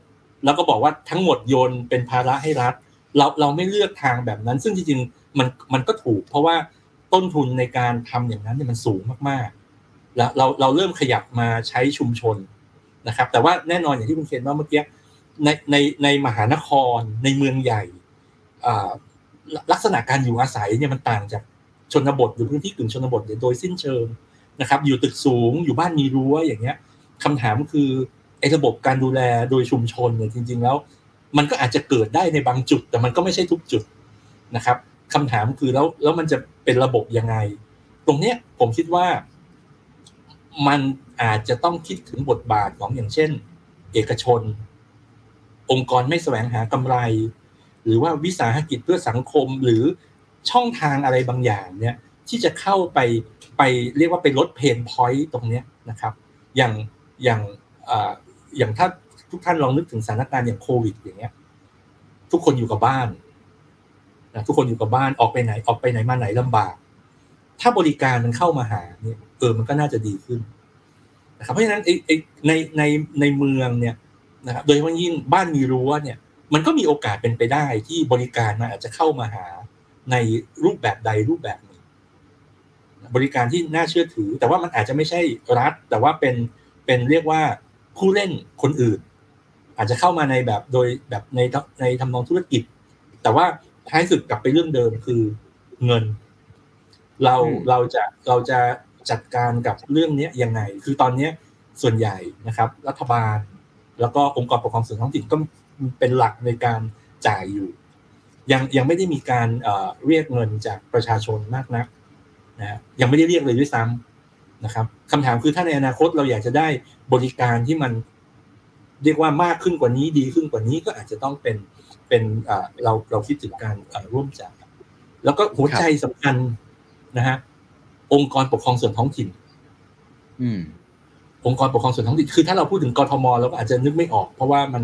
[SPEAKER 2] แล้วก็บอกว่าทั้งหมดโยนเป็นภาระให้รัฐ เราเราไม่เลือกทางแบบนั้น ซึ่งจริงๆมันมันก็ถูก เพราะว่าต้นทุนในการทำอย่างนั้นเนี่ยมันสูงมากๆ แล้วเราเราเริ่มขยับมาใช้ชุมชนนะครับ แต่ว่าแน่นอนอย่างที่คุณเคนว่าเมื่อกี้ ในในในมหานครในเมืองใหญ่ลักษณะการอยู่อาศัยเนี่ยมันต่างจากชนบทหรือพื้นที่กึ่งชนบทโดยสิ้นเชิงนะครับ อยู่ตึกสูงอยู่บ้านมีรั้วอย่างเงี้ยคำถามคือไอ้ระบบการดูแลโดยชุมชนเนี่ยจริง ๆ แล้ว มันก็อาจจะเกิดได้ในบางจุด แต่มันก็ไม่ใช่ทุกจุดนะครับคำถามคือแล้วแล้วมันจะเป็นระบบยังไง ตรงเนี้ยผมคิดว่า มันอาจจะต้องคิดถึงบทบาทของอย่างเช่น เอกชน องค์กรไม่แสวงหากำไร หรือว่าวิสาหกิจเพื่อสังคมหรือช่องทางอะไรบางอย่างเนี่ยที่จะเข้าไปไปเรียกว่าไปลดเพนพอยต์ตรงเนี้ยนะครับ อย่างอย่างอย่างถ้าทุกท่านลองนึกถึงสถานการณ์อย่างโควิด อย่างเงี้ย ทุกคนอยู่กับบ้านนะทุกคนอยู่กับบ้านออกไปไหนออกไปไหนมาไหนลำบาก ถ้าบริการมันเข้ามาหาเนี่ยเออมันก็น่าจะดีขึ้นนะครับเพราะฉะนั้นไอ้ในในในเมืองเนี่ย นะครับโดยเฉพาะยิ่งบ้านมีรั้วเนี่ยมันก็มีโอกาสเป็นไปได้ที่บริการมันอาจจะเข้ามาหาในรูปแบบใดรูปแบบหนึ่งบริการที่น่าเชื่อถือ แต่ว่ามันอาจจะไม่ใช่รัฐ แต่ว่าเป็นเป็นเรียกว่าผู้เล่นคนอื่น อาจจะเข้ามาในแบบโดยแบบในในทำนองธุรกิจ แต่ว่าท้ายสุดกลับไปเรื่องเดิมคือเงิน เราเราจะเราจะจัดการกับเรื่องนี้ยังไง คือตอนนี้ส่วนใหญ่นะครับ รัฐบาล แล้วก็องค์กรปกครองส่วนท้องถิ่นก็เป็นหลักในการจ่ายอยู่ ยังยังไม่ได้มีการเรียกเงินจากประชาชนมากนักนะยังไม่ได้เรียกเลยด้วยซ้ำนะครับคำถามคือถ้าในอนาคตเราอยากจะได้บริการที่มันเรียกว่ามากขึ้นกว่านี้ดีขึ้นกว่านี้ก็อาจจะต้องเป็นเป็นเราเราคิดถึงการร่วมจ่ายแล้วก็หัวใจสำคัญนะฮะองค์กรปกครองส่วนท้องถิ่น
[SPEAKER 1] อืม
[SPEAKER 2] องค์กรปกครองส่วนท้องถิ่นคือถ้าเราพูดถึงกทมเราก็อาจจะนึกไม่ออก เพราะว่ามัน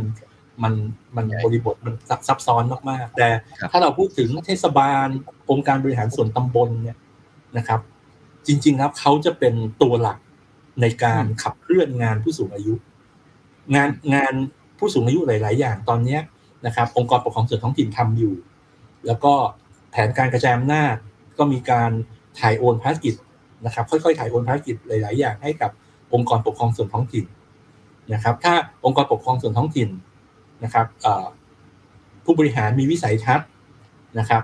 [SPEAKER 2] มันมันบริบทมันซับซ้อนมากๆ แต่ถ้าเราพูดถึงเทศบาลองค์การบริหารส่วนตำบลเนี่ยนะครับ จริง ๆ ครับเขาจะเป็นตัวหลักในการขับเคลื่อนงานผู้สูงอายุ งานงานผู้สูงอายุหลาย ๆ อย่างตอนนี้นะครับ องค์กรปกครองส่วนท้องถิ่นทำอยู่ แล้วก็แผนการกระจายอำนาจก็มีการถ่ายโอนภารกิจนะครับ ค่อย ๆ ถ่ายโอนภารกิจหลาย ๆ อย่างให้กับ องค์กรปกครองส่วนท้องถิ่นนะครับ ถ้าองค์กรปกครองส่วนท้องถิ่นนะครับผู้บริหารมีวิสัยทัศน์นะครับ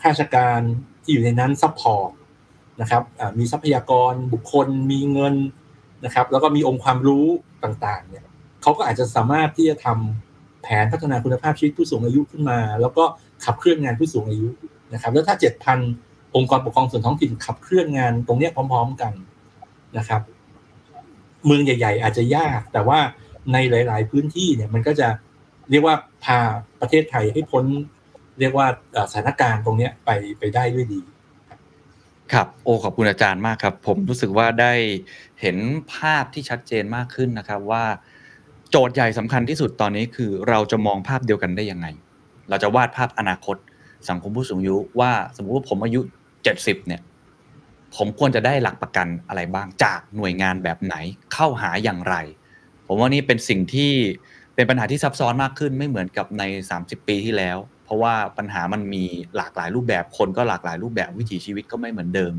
[SPEAKER 2] ข้าราชการที่อยู่ในนั้น support นะครับมีทรัพยากรบุคคลมีเงินนะครับ แล้วก็มีองค์ความรู้ต่างๆเนี่ยเขาก็อาจจะสามารถที่จะทำแผนพัฒนาคุณภาพชีวิตผู้สูงอายุขึ้นมา แล้วก็ขับเคลื่อนงานผู้สูงอายุนะครับ แล้วถ้าเจ็ดพันองค์กรปกครองส่วนท้องถิ่นขับเคลื่อนงานตรงนี้พร้อม ๆ กันนะครับ เมืองใหญ่ ๆ อาจจะยาก แต่ว่าในหลาย ๆ พื้นที่เนี่ยมันก็จะเรียกว่าพาประเทศไทยให้พ้น เรียกว่าสถานการณ์ตรงนี้ไปไปได้ด้วยดี
[SPEAKER 1] ครับโอ้ขอบคุณอาจารย์มากครับ ผมรู้สึกว่าได้เห็นภาพที่ชัดเจนมากขึ้นนะครับว่า โจทย์ใหญ่สำคัญที่สุดตอนนี้คือเราจะมองภาพเดียวกันได้ยังไง เราจะวาดภาพอนาคต สังคมผู้สูงอายุว่าสมมุติว่าผมอายุเจ็ดสิบเนี่ย ผมควรจะได้หลักประกันอะไรบ้างจากหน่วยงานแบบไหนเข้าหาอย่างไร ผมว่านี่เป็นสิ่งที่เป็นปัญหาที่ซับซ้อนมากขึ้นไม่เหมือนกับใน 30 ปีที่แล้ว เพราะว่าปัญหามันมีหลากหลายรูปแบบคนก็หลากหลายรูปแบบวิถีชีวิตก็ไม่เหมือนเดิม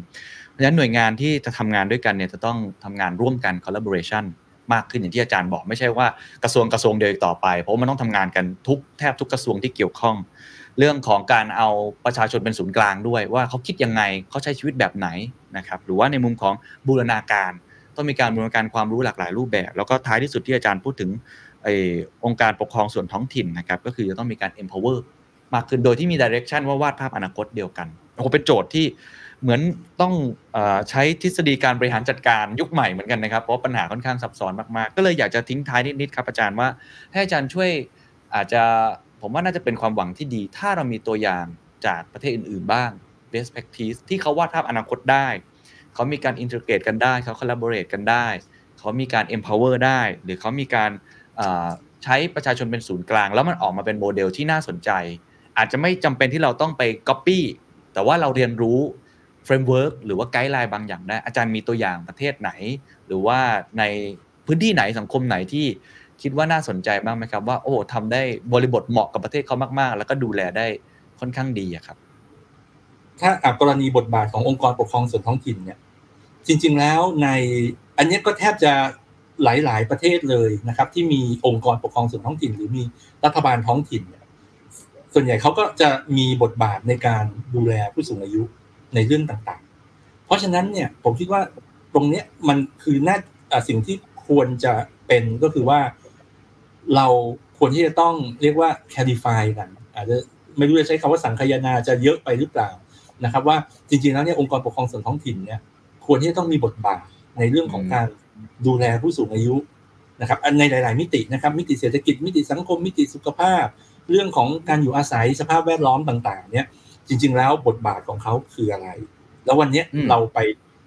[SPEAKER 1] เพราะฉะนั้นหน่วยงานที่จะทำงานด้วยกันเนี่ยจะต้องทำงานร่วมกัน collaboration มากขึ้นอย่างที่อาจารย์บอกไม่ใช่ว่ากระทรวงกระทรวงเดียวต่อไป เพราะมันต้องทำงานกันทุกแทบทุกกระทรวงที่เกี่ยวข้อง เรื่องของการเอาประชาชนเป็นศูนย์กลางด้วย ว่าเขาคิดยังไงเขาใช้ชีวิตแบบไหนนะครับหรือว่าในมุมของบูรณาการ ต้องมีการบูรณาการความรู้หลากหลายรูปแบบ แล้วก็ท้ายที่สุดที่อาจารย์พูดถึงไอองค์การปกครองส่วนท้องถิ่นนะครับก็คือจะต้องมีการ empower มากขึ้นโดยที่มี direction ว่าวาดภาพอนาคตเดียวกันโอ้เป็นโจทย์ที่เหมือนต้องอใช้ทฤษฎีการบริหารจัดการยุคใหม่เหมือนกันนะครับ เพราะปัญหาค่อนข้างซับซ้อนมากๆ ก็เลยอยากจะทิ้งท้ายนิดๆครับอาจารย์ว่าให้อาจารย์ช่วยอาจจะ ผมว่าน่าจะเป็นความหวังที่ดี ถ้าเรามีตัวอย่างจากประเทศอื่น ๆ บ้าง best practice ที่เขาวาดภาพอนาคตได้ เขามีการ integrate กันได้ เขา collaborate กันได้ เขามีการ empower ได้ หรือเขามีการใช้ประชาชนเป็นศูนย์กลาง แล้วมันออกมาเป็นโมเดลที่น่าสนใจ อาจจะไม่จำเป็นที่เราต้องไป copy แต่ว่าเราเรียนรู้ framework หรือว่า guideline บางอย่างได้ อาจารย์มีตัวอย่างประเทศไหน หรือว่าในพื้นที่ไหนสังคมไหนที่ คิดว่าน่าสนใจบ้างไหมครับ ว่าโอ้ทำได้บริบทเหมาะกับประเทศเขามาก ๆ แล้วก็ดูแลได้ค่อนข้างดีครับ
[SPEAKER 2] ถ้ากรณีบทบาทขององค์กรปกครองส่วนท้องถิ่นเนี่ย จริง ๆแล้วในอันนี้ก็แทบจะหลาย ๆ ประเทศเลยนะครับ ที่มีองค์กรปกครองส่วนท้องถิ่น หรือมีรัฐบาลท้องถิ่นเนี่ยส่วนใหญ่เขาก็จะมีบทบาทในการดูแลผู้สูงอายุในเรื่องต่างๆ เพราะฉะนั้นเนี่ยผมคิดว่าตรงเนี้ยมันคือน่าสิ่งที่ควรจะเป็นก็คือว่า เราควรที่จะต้องเรียกว่า clarify กันอาจจะไม่รู้จะใช้คำว่าสังคายนาจะเยอะไปหรือเปล่านะครับ ว่าจริงๆแล้วเนี่ยองค์กรปกครองส่วนท้องถิ่นเนี่ยควรที่จะต้องมีบทบาทในเรื่องของการดูแลผู้สูงอายุนะครับในหลาย ๆ มิตินะครับ มิติเศรษฐกิจมิติสังคม มิติสุขภาพ เรื่องของการอยู่อาศัยสภาพแวดล้อมต่าง ๆ เนี่ย จริง ๆ แล้วบทบาทของเขาคืออะไร แล้ววันนี้เราไป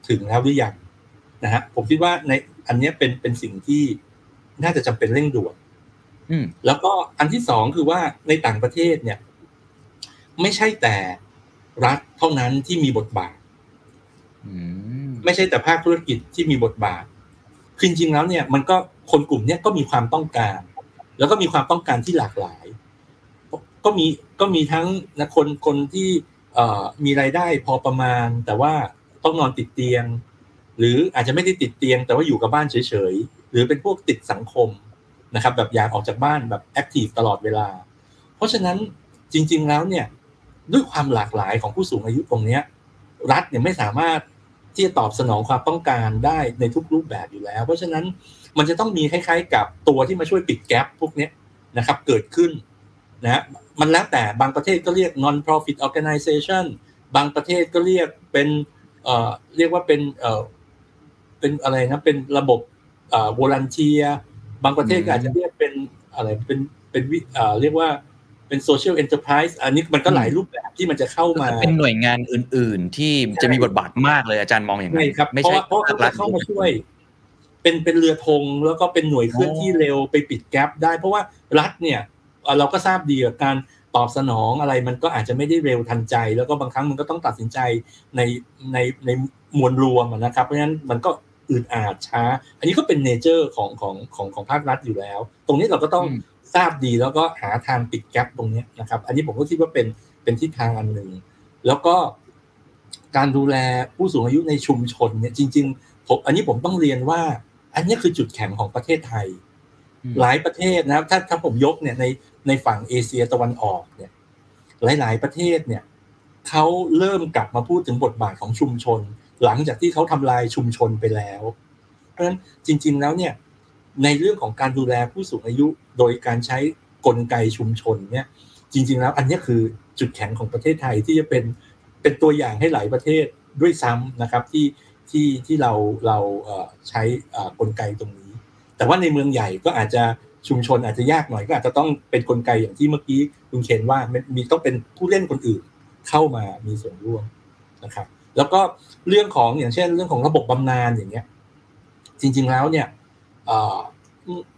[SPEAKER 2] ถึงแล้วหรือยังนะฮะผมคิดว่าในอันนี้เป็นเป็นสิ่งที่น่าจะจำเป็นเร่งด่วน แล้วก็อันที่สองคือว่าในต่างประเทศเนี่ย ไม่ใช่แต่รัฐเท่านั้นที่มีบทบาทไม่ใช่แต่ภาคธุรกิจที่มีบทบาทคือจริงๆแล้วเนี่ย มันก็คนกลุ่มนี้ก็มีความต้องการ แล้วก็มีความต้องการที่หลากหลาย ก็มีก็มีทั้งนะคนคนที่เอ่อมีรายได้พอประมาณ แต่ว่าต้องนอนติดเตียง หรืออาจจะไม่ได้ติดเตียง แต่ว่าอยู่กับบ้านเฉยๆหรือเป็นพวกติดสังคม นะครับแบบอยากออกจากบ้านแบบแอคทีฟตลอดเวลา เพราะฉะนั้นจริง ๆแล้วเนี่ยด้วยความหลากหลายของผู้สูงอายุตรงนี้รัฐเนี่ยไม่สามารถที่จะตอบสนองความต้องการได้ในทุกรูปแบบอยู่แล้ว เพราะฉะนั้นมันจะต้องมีคล้ายๆ กับตัวที่มาช่วยปิด gap พวกนี้นะครับเกิดขึ้นนะมันแล้วแต่บางประเทศก็เรียก non profit organization บางประเทศก็เรียกเป็นเอ่อเรียกว่าเป็นเอ่อเป็นอะไรนะเป็นระบบเอ่อ volunteer บางประเทศก็อาจจะเรียกเป็นอะไรเป็นเป็นวิเอ่อเรียกว่าเป็น social enterprise อันนี้มันก็หลายรูปแบบที่มันจะเข้ามา
[SPEAKER 1] เป็นหน่วยงานอื่น ๆ ที่จะมีบทบาทมากเลยอาจารย์มองอย่าง
[SPEAKER 2] ไรครับไม่ใช่เพราะเขาจะเข้ามาช่วย เป็นเป็นเรือธงแล้วก็เป็นหน่วยเคลื่อนที่เร็วไปปิดแกลบได้ เพราะว่ารัฐเนี่ย เราก็ทราบดีกับการตอบสนองอะไรมันก็อาจจะไม่ได้เร็วทันใจ แล้วก็บางครั้งมันก็ต้องตัดสินใจในในในมวลรวมนะครับ เพราะฉะนั้นมันก็ อืดอาดช้า อันนี้ก็เป็นเนเจอร์ของของของของภาครัฐอยู่แล้ว ตรงนี้เราก็ต้องทราบดีแล้วก็หาทางปิดแกลบตรงนี้นะครับ อันนี้ผมก็คิดว่าเป็นเป็นทิศทางอันหนึ่งแล้วก็การดูแลผู้สูงอายุในชุมชนเนี่ยจริงๆผมอันนี้ผมต้องเรียนว่า อันนี้คือจุดแข็งของประเทศไทย หลายประเทศนะครับ ถ้าถ้าผมยกเนี่ยในในฝั่งเอเชียตะวันออกเนี่ย หลาย ๆ ประเทศเนี่ยเขาเริ่มกลับมาพูดถึงบทบาทของชุมชน หลังจากที่เขาทำลายชุมชนไปแล้ว เพราะฉะนั้นจริง ๆแล้วเนี่ยในเรื่องของการดูแลผู้สูงอายุโดยการใช้กลไกชุมชนเนี่ยจริง ๆ แล้วอันนี้คือจุดแข็งของประเทศไทยที่จะเป็นเป็นตัวอย่างให้หลายประเทศด้วยซ้ำนะครับที่ที่ที่เราเราใช้กลไกตรงนี้ แต่ว่าในเมืองใหญ่ก็อาจจะชุมชนอาจจะยากหน่อยก็อาจจะต้องเป็นกลไกอย่างที่เมื่อกี้คุณเคนว่ามีต้องเป็นผู้เล่นคนอื่นเข้ามามีส่วนร่วมนะครับ แล้วก็เรื่องของอย่างเช่น เรื่องของระบบบำนาญอย่างเงี้ย จริง ๆแล้วเนี่ย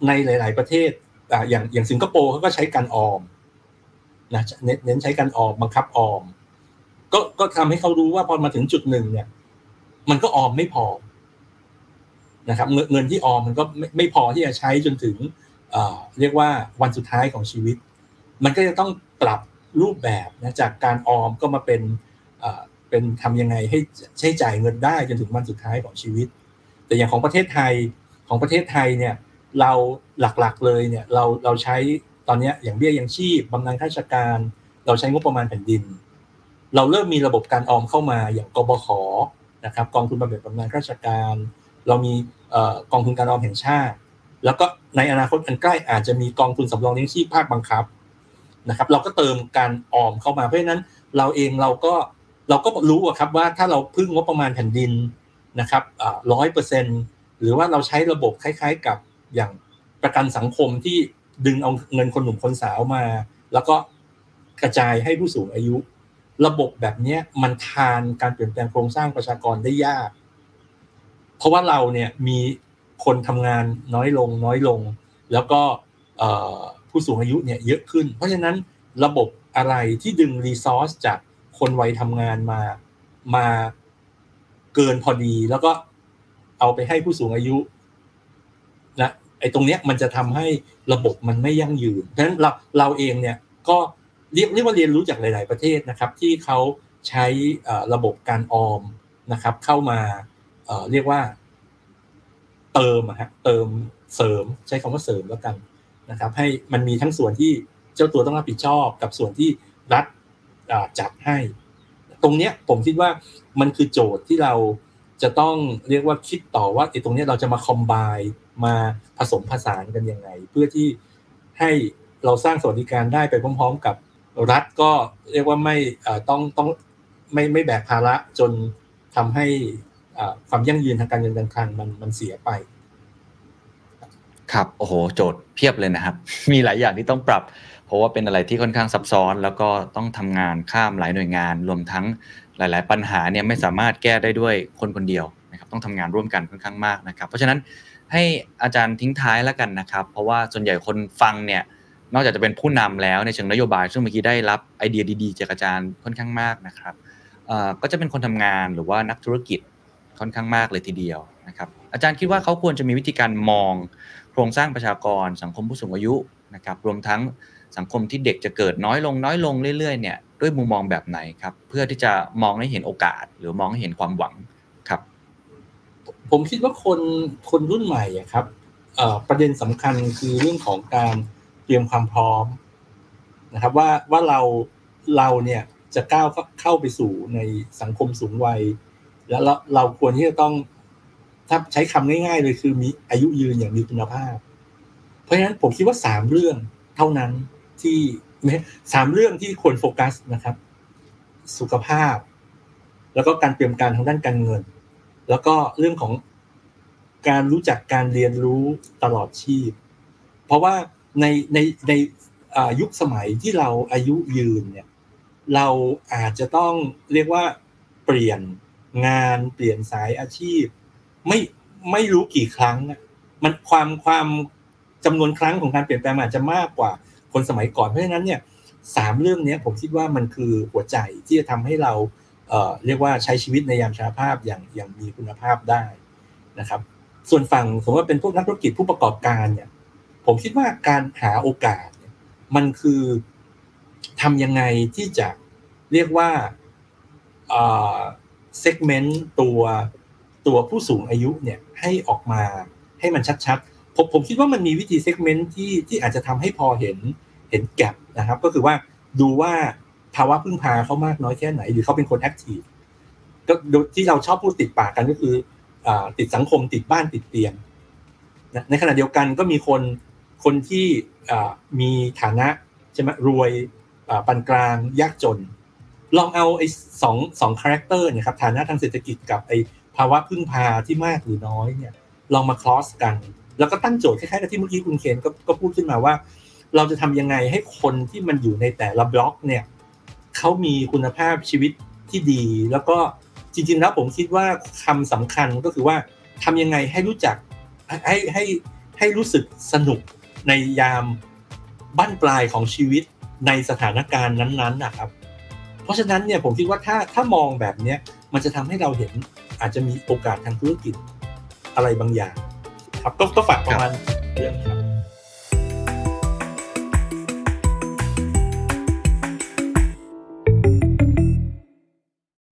[SPEAKER 2] ในหลาย ๆ ประเทศอย่างอย่างสิงคโปร์เขาก็ใช้การออมนะเน้นใช้การออมบังคับออม ก็ก็ทำให้เขารู้ว่าพอมาถึงจุดหนึ่งเนี่ย มันก็ออมไม่พอนะครับเงินเงินที่ออมมันก็ไม่ไม่พอที่จะใช้จนถึงเรียกว่าวันสุดท้ายของชีวิต มันก็จะต้องปรับรูปแบบนะจากการออมก็มาเป็น เป็นทำยังไงให้ใช้จ่ายเงินได้จนถึงวันสุดท้ายของชีวิต แต่อย่างของประเทศไทยของประเทศไทยเนี่ยเราหลักๆเลยเนี่ยเราเราใช้ตอนนี้อย่างเบี้ยยังชีพบำนาญข้าราชการ เราใช้งบประมาณแผ่นดิน เราเริ่มมีระบบการออมเข้ามาอย่างกบขนะครับกองทุนบำเหน็จบำนาญข้าราชการ เรามีกองทุนการออมแห่งชาติ แล้วก็ในอนาคตอันใกล้อาจจะมีกองทุนสำรองเลี้ยงชีพภาคบังคับนะครับ เราก็เติมการออมเข้ามาเพราะฉะนั้นเราเองเราก็ เราก็รู้ครับว่าถ้าเราพึ่งงบประมาณแผ่นดินนะครับร้อยเปอร์เซ็นต์หรือว่าเราใช้ระบบคล้ายๆ กับอย่างประกันสังคมที่ดึงเอาเงินคนหนุ่มคนสาวมา แล้วก็กระจายให้ผู้สูงอายุ ระบบแบบนี้มันทานการเปลี่ยนแปลงโครงสร้างประชากรได้ยาก เพราะว่าเราเนี่ยมีคนทำงานน้อยลงน้อยลง แล้วก็ผู้สูงอายุเนี่ยเยอะขึ้น เพราะฉะนั้นระบบอะไรที่ดึงรีซอสจาก คนวัยทำงานมามาเกินพอดี แล้วก็เอาไปให้ผู้สูงอายุนะไอ้ตรงเนี้ยมันจะทำให้ระบบมันไม่ยั่งยืนเพราะฉะนั้นเราเราเองเนี่ยก็เรียกเรียกว่าเรียนรู้จากหลาย ๆ ประเทศนะครับ ที่เขาใช้ระบบการออมนะครับ เข้ามาเรียกว่า เติมอะฮะเติมเสริมใช้คำว่าเสริมแล้วกันนะครับ ให้มันมีทั้งส่วนที่เจ้าตัวต้องรับผิดชอบ กับส่วนที่รัฐ จัดให้ ตรงเนี้ยผมคิดว่ามันคือโจทย์ที่เราจะต้องเรียกว่าคิดต่อว่าไอ้ตรงเนี้ยเราจะมาคอมไบมาผสมผสานกันยังไง เพื่อที่ให้เราสร้างสวัสดิการได้ไปพร้อม ๆ กับรัฐก็เรียกว่าไม่ต้องต้องไม่ไม่แบกภาระจนทำให้ความยั่งยืนทางการเงินการคลังมันมันเสียไป
[SPEAKER 1] ครับโอ้โห โจทย์เพียบเลยนะครับ มีหลายอย่างที่ต้องปรับ ราะว่าเป็นอะไรที่ค่อนข้างซับซ้อน แล้วก็ต้องทำงานข้ามหลายหน่วยงาน รวมทั้งหลาย ๆ ปัญหาเนี่ยไม่สามารถแก้ได้ด้วยคนคนเดียวนะครับต้องทำงานร่วมกันค่อนข้างมากนะครับ เพราะฉะนั้นให้อาจารย์ทิ้งท้ายแล้วกันนะครับ เพราะว่าส่วนใหญ่คนฟังเนี่ยนอกจากจะเป็นผู้นำแล้วในเชิงนโยบาย ซึ่งเมื่อกี้ได้รับไอเดียดีๆจากอาจารย์ค่อนข้างมากนะครับก็จะเป็นคนทำงานหรือว่านักธุรกิจค่อนข้างมากเลยทีเดียวนะครับอาจารย์คิดว่าเขาควรจะมีวิธีการมอง โครงสร้างประชากรสังคมผู้สูงอายุนะครับรวมทั้ง สังคมที่เด็กจะเกิดน้อยลงน้อยลงเรื่อยๆเนี่ยด้วยมุมมองแบบไหนครับเพื่อที่จะมองให้เห็นโอกาส หรือมองให้เห็นความหวังครับ
[SPEAKER 2] ผมคิดว่าคนคนรุ่นใหม่อะครับประเด็นสำคัญคือเรื่องของการเตรียมความพร้อมนะครับว่าว่าเราเราเนี่ยจะก้าวเข้าไปสู่ในสังคมสูงวัย แล้วเราเราควรที่จะต้องถ้าใช้คำง่าย ๆ เลยคือมีอายุยืนอย่างมีคุณภาพ เพราะฉะนั้นผมคิดว่าสามเรื่องเท่านั้น ที่สามเรื่องที่ควรโฟกัสนะครับ สุขภาพ แล้วก็การเตรียมการทางด้านการเงิน แล้วก็เรื่องของการรู้จักการเรียนรู้ตลอดชีพ เพราะว่าในในในยุคสมัยที่เราอายุยืนเนี่ย เราอาจจะต้องเรียกว่าเปลี่ยนงานเปลี่ยนสายอาชีพ ไม่ไม่รู้กี่ครั้งมันความความจำนวนครั้งของการเปลี่ยนแปลงอาจจะมากกว่า คนสมัยก่อนเพราะฉะนั้นเนี่ยสามเรื่องนี้ผมคิดว่ามันคือหัวใจที่จะทำให้เราเอ่อเรียกว่าใช้ชีวิตในยามชราภาพอย่างอย่างมีคุณภาพได้นะครับ ส่วนฝั่งสมมติว่าเป็นพวกนักธุรกิจผู้ประกอบการเนี่ย ผมคิดว่าการหาโอกาสมันคือทำยังไงที่จะเรียกว่าเซกเมนต์ตัวตัวผู้สูงอายุเนี่ยให้ออกมาให้มันชัดๆ ผมผมคิดว่ามันมีวิธี segment ที่ที่อาจจะทำให้พอเห็นเห็น gap นะครับ ก็คือว่าดูว่าภาวะพึ่งพาเขามากน้อยแค่ไหน หรือเขาเป็นคน active ก็ที่เราชอบพูดติดปากกันก็คือติดสังคมติดบ้านติดเตียงนะในขณะเดียวกันก็มีคนคนที่มีฐานะใช่ไหมรวยปานกลางยากจน ลองเอาไอ้สองสอง character เนี่ยครับฐานะทางเศรษฐกิจกับไอ้ภาวะพึ่งพาที่มากหรือน้อยเนี่ยลองมาคลอสกัน แล้วก็ตั้งโจทย์คล้ายๆกับที่เมื่อกี้คุณเคนก็ก็พูดขึ้นมาว่า เราจะทำยังไงให้คนที่มันอยู่ในแต่ละบล็อกเนี่ยเขามีคุณภาพชีวิตที่ดี แล้วก็จริงๆแล้วผมคิดว่าคำสำคัญก็คือว่าทำยังไงให้รู้จักให้ให้ให้รู้สึกสนุกในยามบั้นปลายของชีวิตในสถานการณ์นั้นๆนะครับ เพราะฉะนั้นเนี่ยผมคิดว่าถ้าถ้ามองแบบเนี้ยมันจะทำให้เราเห็นอาจจะมีโอกาสทางธุรกิจอะไรบางอย่าง ครับก็ก็ฝากประมาณเรื่องครับ